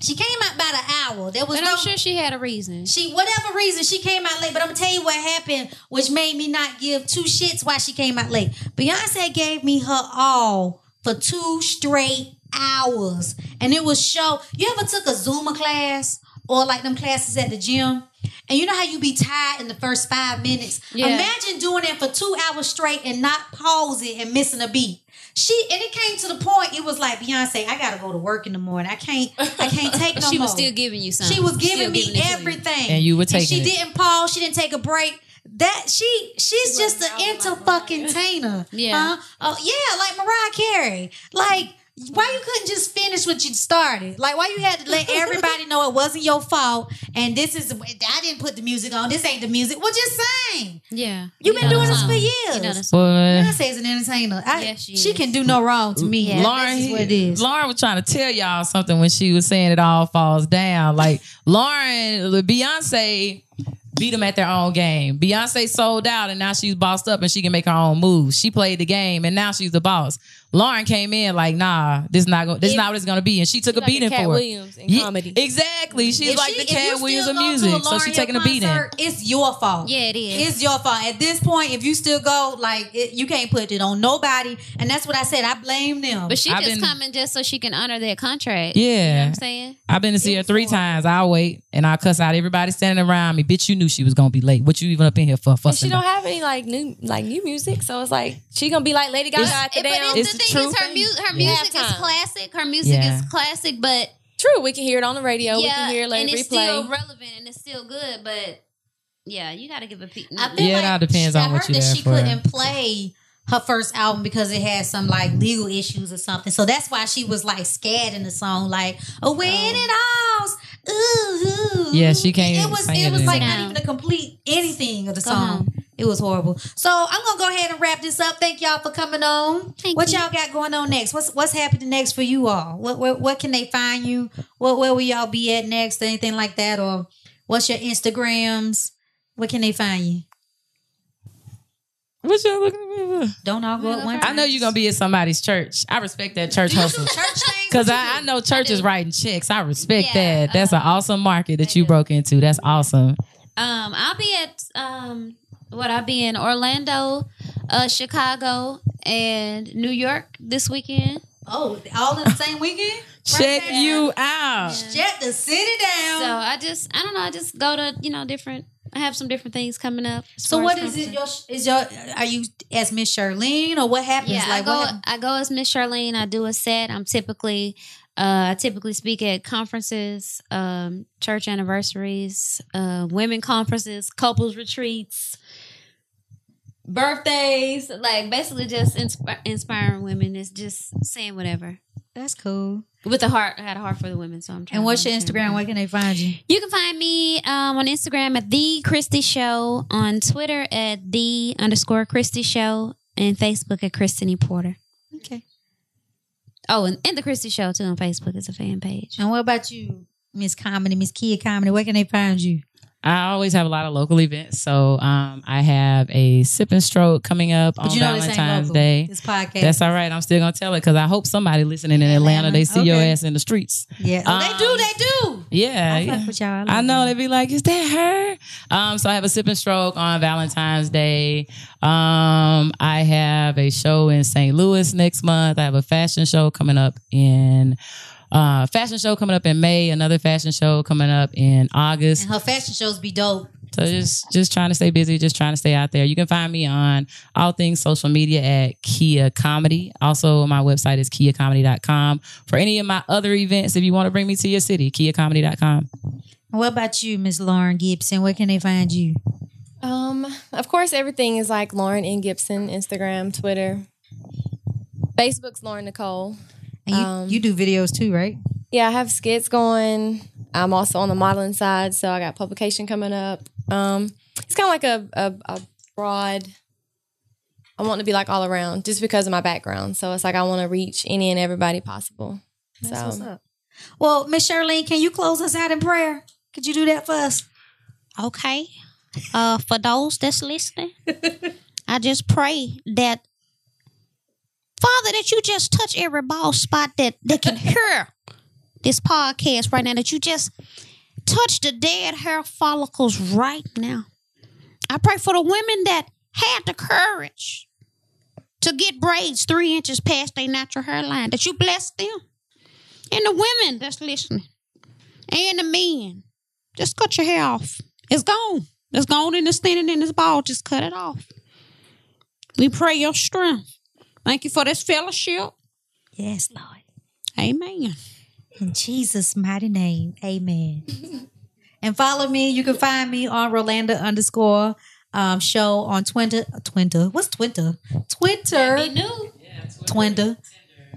She came out about an hour. There was no I'm sure she had a reason. she whatever reason she came out late, but I'm gonna tell you what happened, which made me not give two shits why she came out late. Beyonce gave me her all for two straight hours, and it was show. You ever took a Zumba class or like them classes at the gym? And you know how you be tired in the first five minutes? Yeah. Imagine doing that for two hours straight and not pausing and missing a beat. She and it came to the point. It was like Beyonce, I gotta go to work in the morning. I can't. I can't take no she more. was still giving you something. She was Still giving me giving it you. everything, And you were taking she it. didn't pause. She didn't take a break. That she she's just an inter fucking tainer. Yeah. Huh? Oh yeah, like Mariah Carey. Like why you couldn't just finish what you started? Like why you had to let everybody know it wasn't your fault and this is I didn't put the music on. This ain't the music. Well, just sing. Yeah. You've been You know doing this for years. You know the song. Boy. An entertainer. I, Yes, she she can do no wrong to me. Yeah, Lauren, this is what it is. Lauren was trying to tell y'all something when she was saying it all falls down. Like Lauren, Beyonce beat them at their own game. Beyonce sold out and now she's bossed up and she can make her own moves. She played the game and now she's the boss. Lauren came in like, nah, this is not go- this If- not what it's gonna be, and she took a like a beating Cat for it. Williams in Yeah, comedy. Exactly. She's If like she- the if Katt Williams of music, so Lauryn she's Hill taking a beating. It's your fault. Yeah, it is. It's your fault. At this point, if you still go, like it, you can't put it on nobody, and that's what I said. I blame them. But she I've just been- coming just so she can honor that contract. You know what Yeah. I'm saying? I've been to see her three times. I'll wait and I'll cuss out everybody standing around me. Bitch, you knew she was gonna be late. What you even up in here for? And she don't about? have any like new like new music, so it's like she gonna be like Lady Gaga It's- at But damn. it's, It's the the thing is, her, mu- her Yeah. music is classic. Her music Yeah. is classic, but True, we can hear it on the radio. we yeah, can hear it let and it it's still relevant and it's still good. But yeah, you got to give a peek. I feel Yeah, it like all depends I on what heard you're that she for. couldn't play her first album because it had some like legal issues or something. So that's why she was like scared in the song, like "Oh, when oh. it all." Ooh, Yeah, she can't It was. sing It it was in. like Sit not down. even a complete anything of the Go song. home. It was horrible. So I'm gonna go ahead and wrap this up. Thank y'all for coming on. Thank what you. y'all got going on next? What's What's happening next for you all? What What, what can they find you? What Where will y'all be at next? Anything like that? Or what's your Instagrams? Where can they find you? What y'all looking at for? Don't all go at one I know you're gonna be at somebody's church. I respect that church Do you do hustle. church things? Cause I, I know church is writing checks. I respect Yeah, that. That's an uh, awesome market that I you do. broke into. That's awesome. Um, I'll be at um, what I'll be in Orlando, uh, Chicago, and New York this weekend. Oh, all in the same weekend? Check there. you out. Shut the city down. So I just, I don't know, I just go to you know different. I have some different things coming up. So what is it? Your is your are you as Miss Shirleen or what happens? Yeah, like I go. what? I go as Miss Shirleen. I do a set. I'm typically, uh, I typically speak at conferences, um, church anniversaries, uh, women conferences, couples retreats, birthdays. Like basically just inspi- inspiring women. It's just saying whatever. That's cool. With a heart. I had a heart for the women, so I'm trying. And what's your Instagram? Where can they find you? You can find me um, on Instagram at the Christy Show, on Twitter at the underscore Christy Show, and Facebook at Christanee Porter. Okay. Oh, and, and the Christy Show too on Facebook is a fan page. And what about you, Miss Comedy, Miss Kia Comedy? Where can they find you? I always have a lot of local events. So um, I have a sip and stroke coming up But on you know this ain't Valentine's. Day. This podcast. That's all right. I'm still gonna tell it because I hope somebody listening in Atlanta, they see your ass in the streets. Yeah. Oh, they do. Um, They do. Yeah, I yeah. with y'all. I, I know y'all. they be like, "Is that her?" Um, so I have a sip and stroke on Valentine's Day. Um, I have a show in St. Louis next month. I have a fashion show coming up in uh, fashion show coming up in May. Another fashion show coming up in August. And her fashion shows be dope. So just just trying to stay busy, just trying to stay out there. You can find me on all things social media at Kia Comedy. Also, my website is kiacomedy.com. For any of my other events, if you want to bring me to your city, kiacomedy.com. And what about you, Miss Lauren Gibson? Where can they find you? Um, of course, everything is like Lauren N. Gibson, Instagram, Twitter, Facebook's Lauren Nicole. And you, Um, you do videos too, right? Yeah, I have skits going. I'm also on the modeling side, so I got publication coming up. Um, it's kind of like a, a, a broad. I want to be like all around, just because of my background. So it's like I want to reach any and everybody possible. That's so what's up. Well, Miss Shirleen, can you close us out in prayer? Could you do that for us? Okay. Uh, for those that's listening, I just pray that Father, that you just touch every ball spot that that can hear this podcast right now. That you just touch the dead hair follicles right now. I pray for the women that had the courage to get braids three inches past their natural hairline. That you bless them, and the women that's listening, and the men. Just cut your hair off. It's gone. It's gone and it's standing in this ball. Just cut it off. We pray your strength. Thank you for this fellowship. Yes, Lord. Amen. In Jesus' mighty name, amen. and follow me. You can find me on Rolanda underscore um, show on Twitter. Twitter. What's Twitter? Twitter. New. Twitter.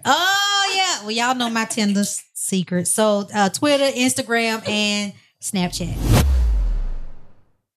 Oh, yeah. Well, y'all know my Tinder secret. So, uh, Twitter, Instagram, and Snapchat.